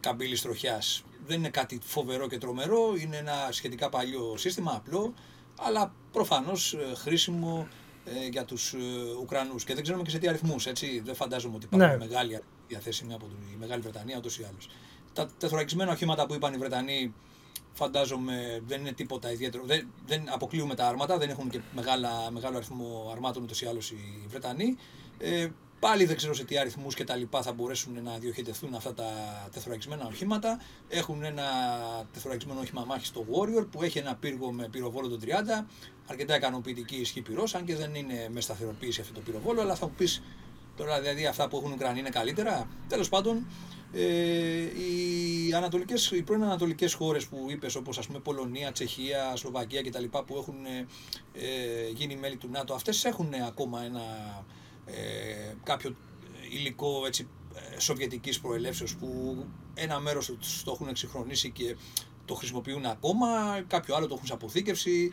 [SPEAKER 2] καμπύλης τροχιάς. Δεν είναι κάτι φοβερό και τρομερό, είναι ένα σχετικά παλιό σύστημα, απλό, αλλά προφανώς ε, χρήσιμο ε, για τους Ουκρανούς. Και δεν ξέρουμε και σε τι αριθμούς. Δεν φαντάζομαι ότι υπάρχουν ναι. μεγάλη διαθέσιμη από τη Μεγάλη Βρετανία ούτως ή άλλως. Τα τεθωρακισμένα οχήματα που είπαν οι Βρετανοί φαντάζομαι δεν είναι τίποτα ιδιαίτερο. Δεν, δεν αποκλείουμε τα άρματα, δεν έχουν και μεγάλα, μεγάλο αριθμό αρμάτων ούτως ή άλλως οι Βρετανοί. Ε, πάλι δεν ξέρω σε τι αριθμούς και τα λοιπά θα μπορέσουν να διοχετευτούν αυτά τα τεθωρακισμένα οχήματα. Έχουν ένα τεθωρακισμένο όχημα μάχης στο Warrior που έχει ένα πύργο με πυροβόλο των 30. Αρκετά ικανοποιητική ισχύ πυρό, αν και δεν είναι με σταθεροποίηση αυτό το πυροβόλο. Αλλά θα μου πεις τώρα δηλαδή αυτά που έχουν Ουκρανοί είναι καλύτερα. Τέλος πάντων, ε, οι, ανατολικές, οι πρώην ανατολικές χώρες που είπες όπως ας πούμε Πολωνία, Τσεχία, Σλοβακία κτλ που έχουν ε, γίνει μέλη του ΝΑΤΟ αυτές έχουν ακόμα ένα ε, κάποιο υλικό έτσι, ε, σοβιετικής προελεύσεως που ένα μέρος το έχουν εξυγχρονίσει και το χρησιμοποιούν ακόμα, κάποιο άλλο το έχουν σε αποθήκευση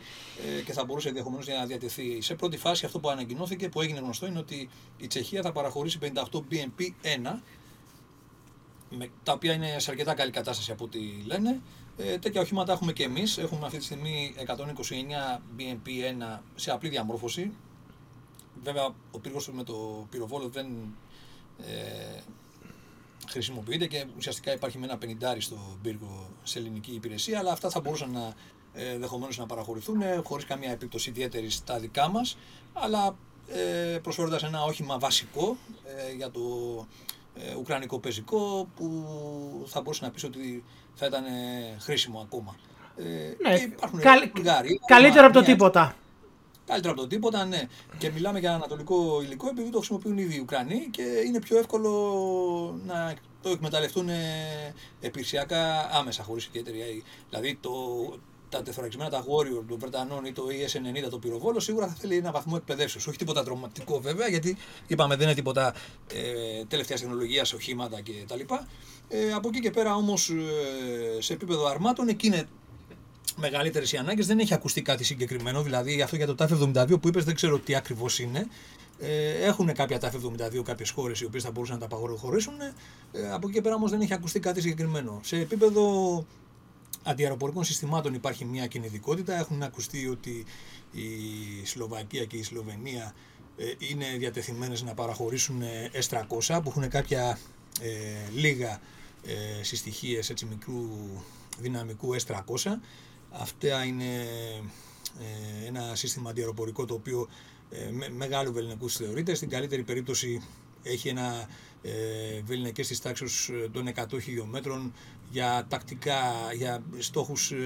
[SPEAKER 2] ε, και θα μπορούσε ενδεχομένως να διατεθεί. Σε πρώτη φάση αυτό που ανακοινώθηκε, που έγινε γνωστό, είναι ότι η Τσεχία θα παραχωρήσει 58 BMP-1 με, τα οποία είναι σε αρκετά καλή κατάσταση από ό,τι λένε. Ε, τέτοια οχήματα έχουμε και εμείς. Έχουμε αυτή τη στιγμή 129 BMP1 σε απλή διαμόρφωση. Βέβαια ο πύργος με το πυροβόλο δεν ε, χρησιμοποιείται και ουσιαστικά υπάρχει με ένα πενιντάρι στο πύργο σε ελληνική υπηρεσία, αλλά αυτά θα μπορούσαν να ε, να παραχωρηθούν ε, χωρίς καμία επίπτωση ιδιαίτερη στα δικά μας, αλλά ε, προσφέροντας ένα όχημα βασικό ε, για το ε, ουκρανικό πεζικό που θα μπορούσε να πεις ότι θα ήταν χρήσιμο ακόμα.
[SPEAKER 1] Ε, ναι, υπάρχουν καλύτερο από το τίποτα.
[SPEAKER 2] Καλύτερο από το τίποτα, ναι. Και μιλάμε για ανατολικό υλικό επειδή το χρησιμοποιούν ήδη οι Ουκρανοί και είναι πιο εύκολο να το εκμεταλλευτούν επιρσιακά άμεσα χωρίς ιδιαίτερη. Δηλαδή το, τα τεθωρακισμένα τα Warrior των Βρετανών ή το ES90 το πυροβόλο, σίγουρα θα θέλει ένα βαθμό εκπαιδεύσεως. Όχι τίποτα τρομακτικό βέβαια, γιατί είπαμε δεν είναι τίποτα ε, τελευταίας τεχνολογίας, οχήματα κτλ. Ε, από εκεί και πέρα όμως ε, σε επίπεδο αρμάτων εκεί είναι μεγαλύτερες οι ανάγκες. Δεν έχει ακουστεί κάτι συγκεκριμένο. Δηλαδή αυτό για το TAF 72 που είπες δεν ξέρω τι ακριβώς είναι. Ε, έχουν κάποια TAF 72 κάποιες χώρες οι οποίες θα μπορούσαν να τα απαγορεύσουν. Ε, από εκεί και πέρα όμως δεν έχει ακουστεί κάτι συγκεκριμένο. Σε επίπεδο αντιαεροπορικών συστημάτων υπάρχει μια κινητικότητα. Έχουν ακουστεί ότι η Σλοβακία και η Σλοβενία ε, είναι διατεθειμένες να παραχωρήσουν S300 που έχουν κάποια ε, λίγα ε, συστοιχίες έτσι, μικρού δυναμικού S300. Αυτά είναι ε, ένα σύστημα αντιαεροπορικό το οποίο ε, με, μεγάλου βεληνικούς θεωρείται. Στην καλύτερη περίπτωση έχει ένα ε, βεληνικές της τάξης των 100 χιλιόμετρων για τακτικά, για στόχους, ε,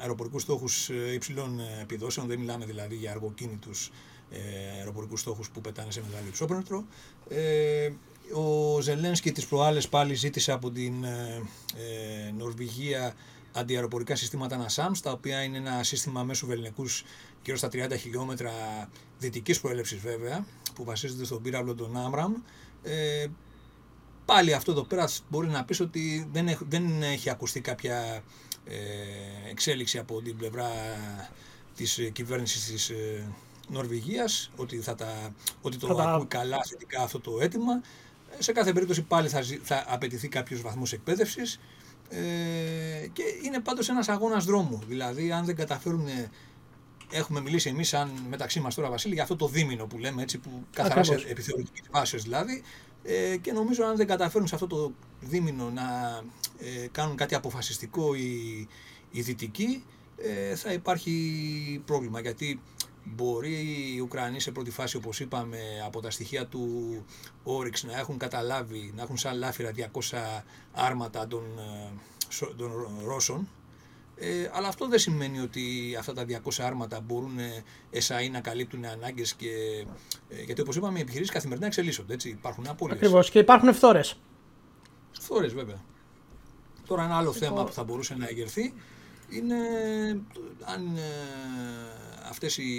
[SPEAKER 2] αεροπορικούς στόχους ε, υψηλών ε, επιδόσεων, δεν μιλάμε δηλαδή για αργοκίνητους αεροπορικούς στόχους που πετάνε σε μεγάλο υψόπνευτρο. Ο Ζελένσκι τις προάλλες πάλι ζήτησε από την Νορβηγία αντιαεροπορικά συστήματα NASAMS, τα οποία είναι ένα σύστημα μέσου βεληνικούς γύρω στα 30 χιλιόμετρα δυτικής προέλευσης βέβαια, που βασίζεται στον πύραυλο των Άμραμ, πάλι αυτό εδώ πέρα μπορεί να πεις ότι δεν, έχ, δεν έχει ακουστεί κάποια ε, εξέλιξη από την πλευρά της κυβέρνησης της ε, Νορβηγίας, ότι, θα τα, ότι το θα ακούει καλά θετικά αυτό το αίτημα. Σε κάθε περίπτωση πάλι θα, θα απαιτηθεί κάποιος βαθμός εκπαίδευσης ε, και είναι πάντως ένας αγώνας δρόμου. Δηλαδή αν δεν καταφέρουν έχουμε μιλήσει εμείς, σαν μεταξύ μας τώρα, Βασίλη, για αυτό το δίμηνο που λέμε έτσι, που καθαράς σε επιθεωρητική βάση δηλαδή. Ε, και νομίζω αν δεν καταφέρουν σε αυτό το δίμηνο να ε, κάνουν κάτι αποφασιστικό οι, οι δυτικοί, ε, θα υπάρχει πρόβλημα. Γιατί μπορεί οι Ουκρανοί σε πρώτη φάση, όπως είπαμε, από τα στοιχεία του Όριξ να έχουν καταλάβει, να έχουν σαν λάφυρα 200 άρματα των, ε, των Ρώσων, ε, αλλά αυτό δεν σημαίνει ότι αυτά τα 200 άρματα μπορούν εσάι να καλύπτουν ανάγκες και, ε, γιατί όπως είπαμε οι επιχειρήσεις καθημερινά εξελίσσονται, έτσι, υπάρχουν απόλυτες.
[SPEAKER 1] Ακριβώς και υπάρχουν φθόρες.
[SPEAKER 2] Φθόρες βέβαια. Τώρα ένα άλλο θέμα που θα μπορούσε να εγερθεί είναι αν ε, αυτές οι,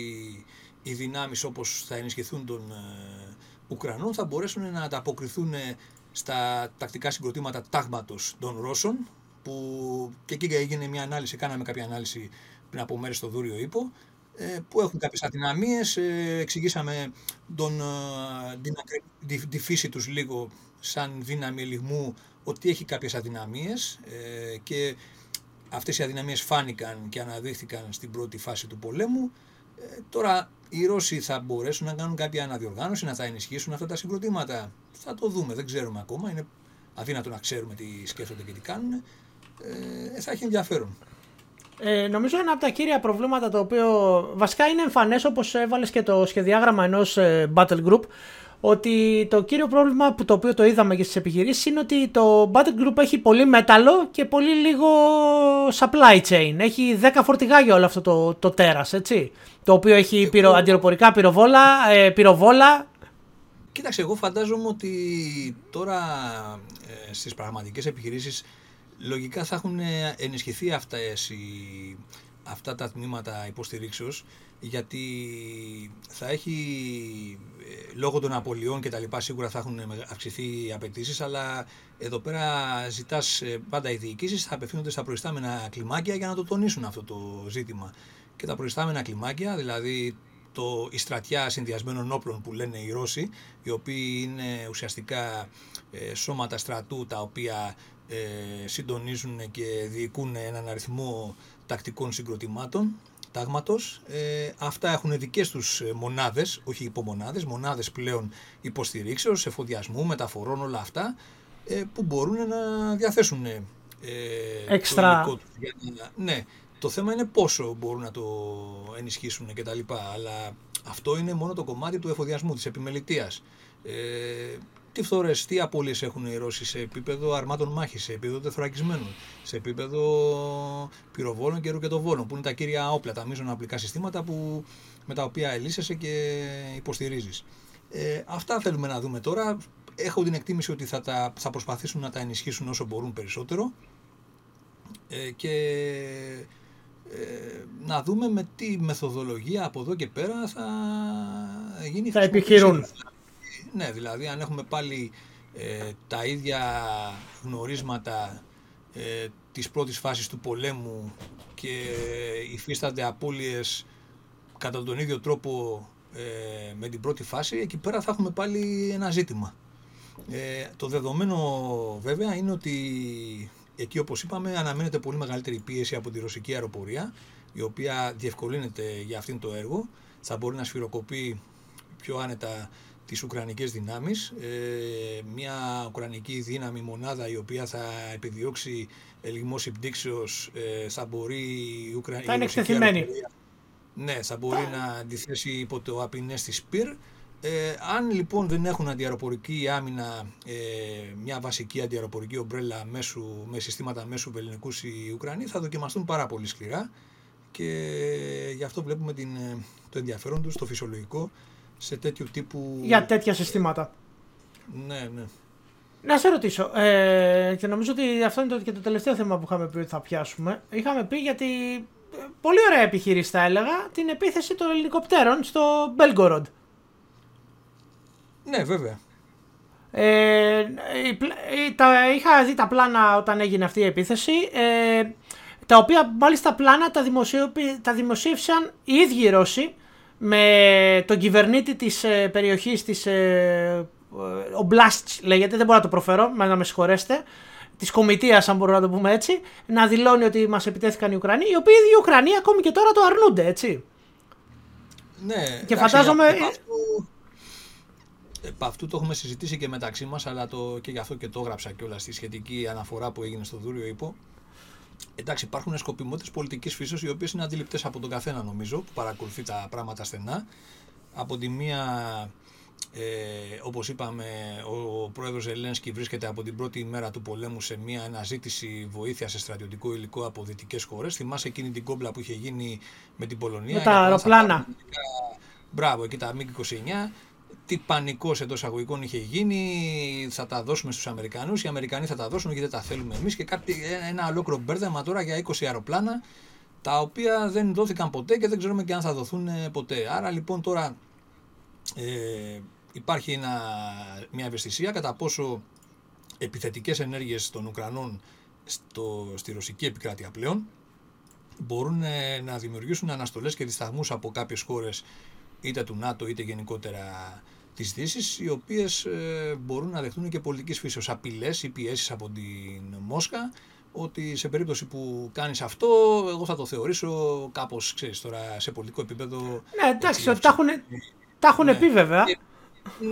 [SPEAKER 2] οι δυνάμεις όπως θα ενισχυθούν των ε, Ουκρανών θα μπορέσουν να ανταποκριθούν στα τακτικά συγκροτήματα τάγματος των Ρώσων που και εκεί έγινε μια ανάλυση, κάναμε κάποια ανάλυση πριν από μέρες στο Δούριο Ήπο, ε, που έχουν κάποιες αδυναμίες, ε, εξηγήσαμε τον, ε, την, τη, φύση τους λίγο σαν δύναμη ελιγμού ότι έχει κάποιες αδυναμίες και αυτές οι αδυναμίες φάνηκαν και αναδείχθηκαν στην πρώτη φάση του πολέμου. Τώρα οι Ρώσοι θα μπορέσουν να κάνουν κάποια αναδιοργάνωση, να τα ενισχύσουν αυτά τα συγκροτήματα. Θα το δούμε, δεν ξέρουμε ακόμα, είναι αδύνατο να ξέρουμε τι σκέφτονται και τι κάνουν ε, θα έχει ενδιαφέρον.
[SPEAKER 1] Ε, νομίζω ένα από τα κύρια προβλήματα το οποίο βασικά είναι εμφανές όπως έβαλες και το σχεδιάγραμμα ενός ε, battle group ότι το κύριο πρόβλημα που το οποίο το είδαμε και στις επιχειρήσεις είναι ότι το battle group έχει πολύ μέταλλο και πολύ λίγο supply chain. Έχει 10 φορτηγά όλο αυτό το, το τέρας, έτσι. Το οποίο έχει πυρο, αντιροπορικά πυροβόλα, ε, πυροβόλα.
[SPEAKER 2] Κοίταξε, εγώ φαντάζομαι ότι τώρα ε, στις πραγματικές επιχειρήσεις λογικά θα έχουν ενισχυθεί αυτά, αυτά τα τμήματα υποστηρίξεως γιατί θα έχει ε, λόγω των απολειών και τα λοιπά σίγουρα θα έχουν αυξηθεί οι απαιτήσεις, αλλά εδώ πέρα ζητάς ε, πάντα οι διοικήσεις θα απευθύνονται στα προϊστάμενα κλιμάκια για να το τονίσουν αυτό το ζήτημα. Και τα προϊστάμενα κλιμάκια, δηλαδή το, η στρατιά συνδυασμένων όπλων που λένε οι Ρώσοι, οι οποίοι είναι ουσιαστικά ε, σώματα στρατού τα οποία ε, συντονίζουν και διοικούν έναν αριθμό τακτικών συγκροτημάτων τάγματος. Ε, αυτά έχουν δικές τους ε, μονάδες, όχι υπομονάδες, μονάδες πλέον υποστηρίξεως, εφοδιασμού, μεταφορών, όλα αυτά, ε, που μπορούν να διαθέσουν ε,
[SPEAKER 1] Εξτρα.
[SPEAKER 2] το Ναι, το θέμα είναι πόσο μπορούν να το ενισχύσουν και τα λοιπά, αλλά αυτό είναι μόνο το κομμάτι του εφοδιασμού, της επιμελητίας. Ε, τι φθορές, τι απώλειες έχουν οι Ρώσοι σε επίπεδο αρμάτων μάχης, σε επίπεδο τεθωρακισμένων, σε επίπεδο πυροβόλων και ρουκετοβόλων, που είναι τα κύρια όπλα, τα μείζωνα απλικά συστήματα που, με τα οποία ελίσσεσαι και υποστηρίζεις. Ε, αυτά θέλουμε να δούμε τώρα. Έχω την εκτίμηση ότι θα, τα, θα προσπαθήσουν να τα ενισχύσουν όσο μπορούν περισσότερο ε, και ε, να δούμε με τι μεθοδολογία από εδώ και πέρα θα γίνει
[SPEAKER 1] θα επιχειρούν.
[SPEAKER 2] Ναι, δηλαδή αν έχουμε πάλι ε, τα ίδια γνωρίσματα ε, της πρώτης φάσης του πολέμου και υφίστανται απώλειες κατά τον ίδιο τρόπο ε, με την πρώτη φάση, εκεί πέρα θα έχουμε πάλι ένα ζήτημα. Ε, το δεδομένο βέβαια είναι ότι εκεί όπως είπαμε αναμένεται πολύ μεγαλύτερη πίεση από τη ρωσική αεροπορία η οποία διευκολύνεται για αυτήν το έργο θα μπορεί να σφυροκοπεί πιο άνετα τις Ουκρανικές δυνάμεις, ε, μια Ουκρανική δύναμη μονάδα η οποία θα επιδιώξει ελιγμό συμπτύξεως ε, θα μπορεί η Ουκρανική...
[SPEAKER 1] Θα είναι εκτεθειμένη.
[SPEAKER 2] Ναι, θα μπορεί να αντιθέσει υπό το απεινές της ΠΥΡ. Ε, αν λοιπόν δεν έχουν αντιαεροπορική άμυνα, ε, μια βασική αντιαεροπορική ομπρέλα μέσου, με συστήματα μέσου βεληνικού οι Ουκρανοί, θα δοκιμαστούν πάρα πολύ σκληρά και γι' αυτό βλέπουμε την, ε, το ενδιαφέρον τους, το φυσιολογικό, σε τέτοιου τύπου...
[SPEAKER 1] Για τέτοια συστήματα.
[SPEAKER 2] Ναι, ναι.
[SPEAKER 1] Να σε ρωτήσω, ε, και νομίζω ότι αυτό είναι το, και το τελευταίο θέμα που είχαμε πει ότι θα πιάσουμε. Είχαμε πει γιατί ε, πολύ ωραία επιχείρηση θα έλεγα την επίθεση των ελικοπτέρων στο Belgorod.
[SPEAKER 2] Ναι, βέβαια.
[SPEAKER 1] Ε, τα, είχα δει τα πλάνα όταν έγινε αυτή η επίθεση, ε, τα οποία μάλιστα πλάνα τα, τα δημοσίευσαν οι ίδιοι οι Ρώσοι, με τον κυβερνήτη της ε, περιοχής της ε, ο Μπλάστς λέγεται, δεν μπορώ να το προφέρω, να με συγχωρέσετε, της κομιτείας αν μπορούμε να το πούμε έτσι, να δηλώνει ότι μας επιτέθηκαν οι Ουκρανοί, οι οποίοι οι Ουκρανοί ακόμη και τώρα το αρνούνται, έτσι.
[SPEAKER 2] Ναι,
[SPEAKER 1] και φαντάζομαι.
[SPEAKER 2] Επ' αυτού, επ αυτού το έχουμε συζητήσει και μεταξύ μας, αλλά το, και γι' αυτό και το έγραψα κιόλας στη σχετική αναφορά που έγινε στο Δούριο Υπό. Εντάξει, υπάρχουν σκοπιμότητες πολιτικής φύσεως οι οποίες είναι αντιληπτές από τον καθένα, νομίζω, που παρακολουθεί τα πράγματα στενά. Από τη μία ε, όπως είπαμε, ο πρόεδρος Ζελένσκι βρίσκεται από την πρώτη ημέρα του πολέμου σε μια αναζήτηση βοήθεια σε στρατιωτικό υλικό από δυτικές χώρες. Θυμάσαι εκείνη την κόμπλα που είχε γίνει με την Πολωνία.
[SPEAKER 1] Με τα αεροπλάνα.
[SPEAKER 2] Μπράβο, εκεί τα MiG-29. Τι πανικός εντός αγωγικών είχε γίνει, θα τα δώσουμε στους Αμερικανούς. Οι Αμερικανοί θα τα δώσουν γιατί δεν τα θέλουμε εμείς. Και κάτι, ένα ολόκληρο μπέρδεμα τώρα για 20 αεροπλάνα, τα οποία δεν δόθηκαν ποτέ και δεν ξέρουμε και αν θα δοθούν ποτέ. Άρα λοιπόν τώρα ε, υπάρχει ένα, μια ευαισθησία κατά πόσο επιθετικές ενέργειες των Ουκρανών στο, στη ρωσική επικράτεια πλέον μπορούν ε, να δημιουργήσουν αναστολές και δισταγμούς από κάποιες χώρες είτε του ΝΑΤΟ είτε γενικότερα της Δύσης οι οποίες ε, μπορούν να δεχτούν και πολιτικής φύσεως. Απειλές ή πιέσεις από την Μόσχα ότι σε περίπτωση που κάνεις αυτό εγώ θα το θεωρήσω κάπως ξέρεις τώρα σε πολιτικό επίπεδο
[SPEAKER 1] Ναι εντάξει ότι τα έχουν, ναι. πει βέβαια.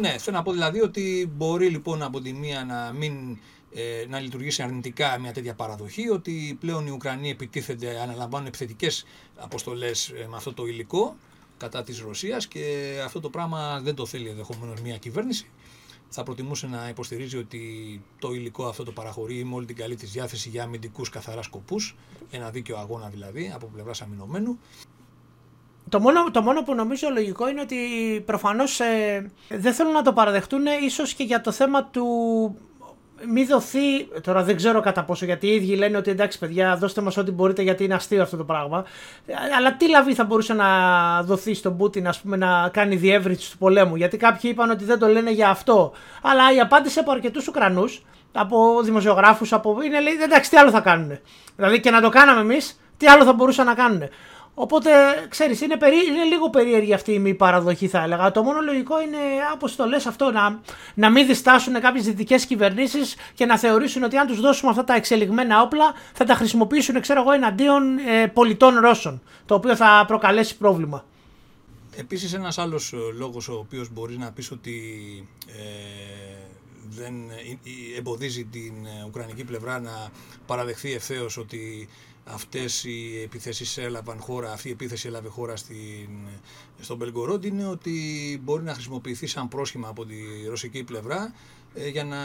[SPEAKER 2] Ναι, θέλω να πω δηλαδή ότι μπορεί λοιπόν από τη μία να μην ε, να λειτουργήσει αρνητικά μια τέτοια παραδοχή, ότι πλέον οι Ουκρανοί επιτίθενται, αναλαμβάνουν επιθετικές αποστολές ε, με αυτό το υλικό κατά της Ρωσίας και αυτό το πράγμα δεν το θέλει ενδεχομένως μια κυβέρνηση. Θα προτιμούσε να υποστηρίζει ότι το υλικό αυτό το παραχωρεί με όλη την καλή της διάθεση για αμυντικούς καθαρά σκοπούς, ένα δίκαιο αγώνα δηλαδή από πλευράς αμυνωμένου.
[SPEAKER 1] Το μόνο, το μόνο που νομίζω λογικό είναι ότι προφανώς ε, δεν θέλουν να το παραδεχτούν ίσως και για το θέμα του μη δοθεί, τώρα δεν ξέρω κατά πόσο γιατί οι ίδιοι λένε ότι εντάξει παιδιά δώστε μας ό,τι μπορείτε γιατί είναι αστείο αυτό το πράγμα. Αλλά τι λαβή θα μπορούσε να δοθεί στον Πούτιν ας πούμε να κάνει διεύρυνση του πολέμου; Γιατί κάποιοι είπαν ότι δεν το λένε για αυτό. Αλλά η απάντηση από αρκετούς Ουκρανούς από δημοσιογράφους από... είναι λέει εντάξει τι άλλο θα κάνουν δηλαδή και να το κάναμε εμείς τι άλλο θα μπορούσαν να κάνουν Οπότε, ξέρεις, είναι, περί, είναι λίγο περίεργη αυτή η μη παραδοχή θα έλεγα. Το μόνο λογικό είναι, όπως το λες αυτό, να, να μην διστάσουν κάποιες δυτικές κυβερνήσεις και να θεωρήσουν ότι αν τους δώσουμε αυτά τα εξελιγμένα όπλα θα τα χρησιμοποιήσουν, ξέρω εγώ, εναντίον ε, πολιτών Ρώσων, το οποίο θα προκαλέσει πρόβλημα.
[SPEAKER 2] Επίσης ένας άλλος ε, λόγος ο οποίος μπορείς να πεις ότι ε, δεν ε, εμποδίζει την Ουκρανική πλευρά να παραδεχθεί ευθέως ότι αυτές οι επιθέσεις έλαβαν χώρα, αυτή η επίθεση έλαβε χώρα στην, στον Μπελγκορόντ είναι ότι μπορεί να χρησιμοποιηθεί σαν πρόσχημα από τη ρωσική πλευρά ε, για να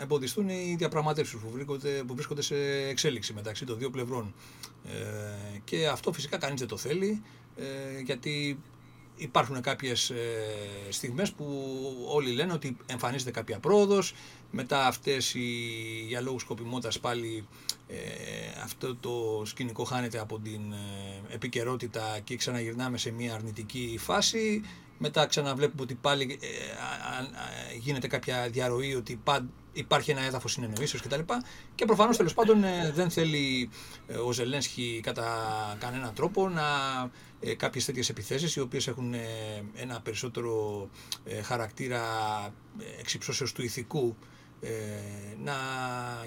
[SPEAKER 2] εμποδιστούν οι διαπραγματεύσεις που βρίσκονται, που βρίσκονται σε εξέλιξη μεταξύ των δύο πλευρών. Ε, και αυτό φυσικά κανείς δεν το θέλει ε, γιατί υπάρχουν κάποιες ε, στιγμές που όλοι λένε ότι εμφανίζεται κάποια πρόοδος, μετά αυτές οι, για λόγους σκοπιμότητας πάλι ε, αυτό το σκηνικό χάνεται από την ε, επικαιρότητα και ξαναγυρνάμε σε μια αρνητική φάση, μετά ξαναβλέπουμε ότι πάλι ε, γίνεται κάποια διαρροή ότι υπάρχει ένα έδαφος συνεννοήσεως κτλ. Και, και προφανώς τέλος πάντων δεν θέλει ο Ζελένσκι κατά κανέναν τρόπο να ε, κάποιες τέτοιες επιθέσεις οι οποίες έχουν ε, ένα περισσότερο ε, χαρακτήρα εξυψώσεως του ηθικού ε, να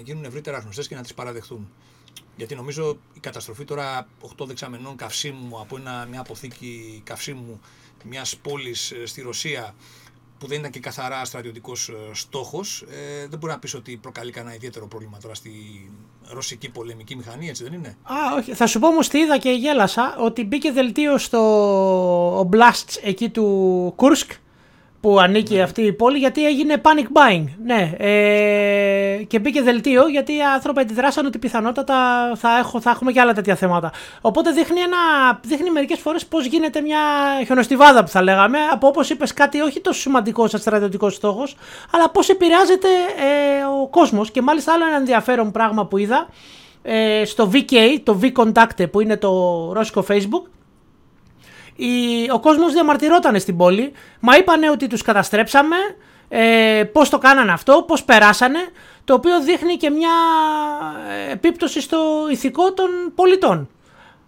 [SPEAKER 2] γίνουν ευρύτερα γνωστές και να τις παραδεχθούν. Γιατί νομίζω η καταστροφή τώρα 8 δεξαμενών καυσίμου από ένα, μια αποθήκη καυσίμου μιας πόλης στη Ρωσία που δεν ήταν και καθαρά στρατιωτικός ε, στόχος, ε, δεν μπορεί να πεις ότι προκαλεί κανένα ιδιαίτερο πρόβλημα τώρα στη ρωσική πολεμική μηχανή, έτσι δεν είναι;
[SPEAKER 1] Α, όχι. Θα σου πω όμως τι είδα και γέλασα, ότι μπήκε δελτίο στο Blast εκεί του Κούρσκ που ανήκει ναι. αυτή η πόλη γιατί έγινε panic buying. Ναι, ε, και μπήκε δελτίο γιατί οι άνθρωποι αντιδράσαν ότι πιθανότατα θα, έχω, θα έχουμε και άλλα τέτοια θέματα. Οπότε δείχνει, ένα, δείχνει μερικές φορές πώς γίνεται μια χιονοστιβάδα που θα λέγαμε από όπως είπες κάτι όχι τόσο σημαντικό σαν στρατιωτικός στόχος αλλά πώς επηρεάζεται ε, ο κόσμος και μάλιστα άλλο ένα ενδιαφέρον πράγμα που είδα ε, στο VK, το V-Contact που είναι το ρώσικο Facebook ο κόσμος διαμαρτυρόταν στην πόλη, μα είπανε ότι τους καταστρέψαμε, ε, πώς το κάνανε αυτό, πώς περάσανε, το οποίο δείχνει και μια ε, επίπτωση στο ηθικό των πολιτών.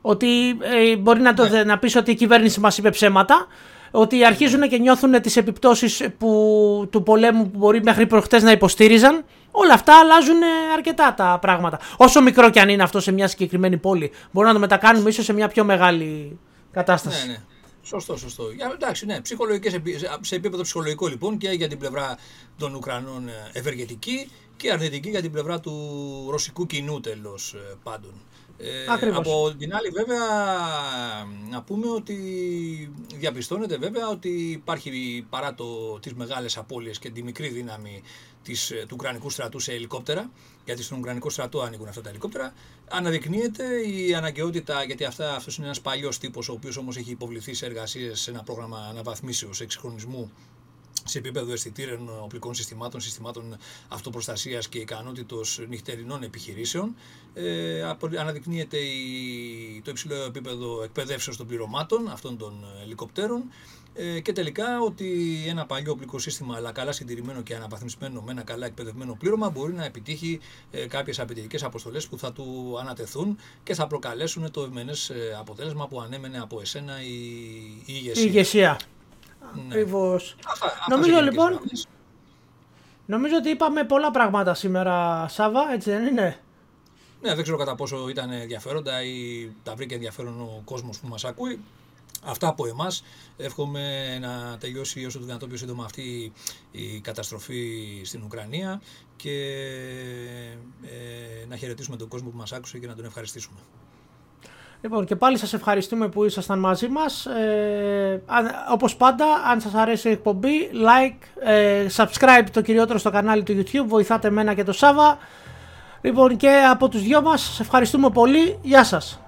[SPEAKER 1] Ότι ε, μπορεί να, το, ναι. να πεις ότι η κυβέρνηση μας είπε ψέματα, ότι αρχίζουν και νιώθουν τις επιπτώσεις που, του πολέμου που μπορεί μέχρι προχτές να υποστήριζαν. Όλα αυτά αλλάζουν αρκετά τα πράγματα. Όσο μικρό και αν είναι αυτό σε μια συγκεκριμένη πόλη, μπορούμε να το μετακάνουμε ίσως σε μια πιο μεγάλη κατάσταση.
[SPEAKER 2] Ναι, ναι. Σωστό, σωστό. εντάξει, ναι, ψυχολογικές, σε επίπεδο ψυχολογικό λοιπόν και για την πλευρά των Ουκρανών ε, ευεργετική και αρνητική για την πλευρά του ρωσικού κοινού τέλος ε, πάντων.
[SPEAKER 1] Ε,
[SPEAKER 2] από την άλλη βέβαια να πούμε ότι διαπιστώνεται βέβαια ότι υπάρχει παρά το, τις μεγάλες απώλειες και τη μικρή δύναμη της, του Ουκρανικού στρατού σε ελικόπτερα, γιατί στον Ουκρανικό στρατό ανοίγουν αυτά τα ελικόπτερα, αναδεικνύεται η αναγκαιότητα, γιατί αυτά, αυτός είναι ένας παλιός τύπος, ο οποίος όμως έχει υποβληθεί σε εργασίες σε ένα πρόγραμμα αναβαθμίσεως, εξυγχρονισμού σε επίπεδο αισθητήρων οπλικών συστημάτων, συστημάτων αυτοπροστασίας και ικανότητος νυχτερινών επιχειρήσεων. Ε, αναδεικνύεται η, το υψηλό επίπεδο εκπαιδεύσεως των πληρωμάτων αυτών των ελικοπτέρων ε, και τελικά ότι ένα παλιό οπλικό σύστημα αλλά καλά συντηρημένο και αναβαθμισμένο με ένα καλά εκπαιδευμένο πλήρωμα μπορεί να επιτύχει ε, κάποιες απαιτητικές αποστολές που θα του ανατεθούν και θα προκαλέσουν το ευμενές ε, αποτέλεσμα που ανέμενε από εσένα η, η ηγεσία.
[SPEAKER 1] Η ηγεσία. Ναι. Ακριβώς. Νομίζω λοιπόν. Νομίζω ότι είπαμε πολλά πράγματα σήμερα, Σάβα, έτσι δεν είναι;
[SPEAKER 2] Ναι, δεν ξέρω κατά πόσο ήταν ενδιαφέροντα ή τα βρήκε ενδιαφέρον ο κόσμος που μας ακούει. Αυτά από εμάς. Εύχομαι να τελειώσει όσο το δυνατόν πιο σύντομα αυτή η καταστροφή στην Ουκρανία και ε, να χαιρετήσουμε τον κόσμο που μας άκουσε και να τον ευχαριστήσουμε.
[SPEAKER 1] Λοιπόν, και πάλι σας ευχαριστούμε που ήσασταν μαζί μας. Ε, όπως πάντα, αν σας αρέσει η εκπομπή, like, ε, subscribe το κυριότερο στο κανάλι του YouTube, βοηθάτε μένα και το Σάβα. Λοιπόν, και από τους δυο μας, σας ευχαριστούμε πολύ. Γεια σας.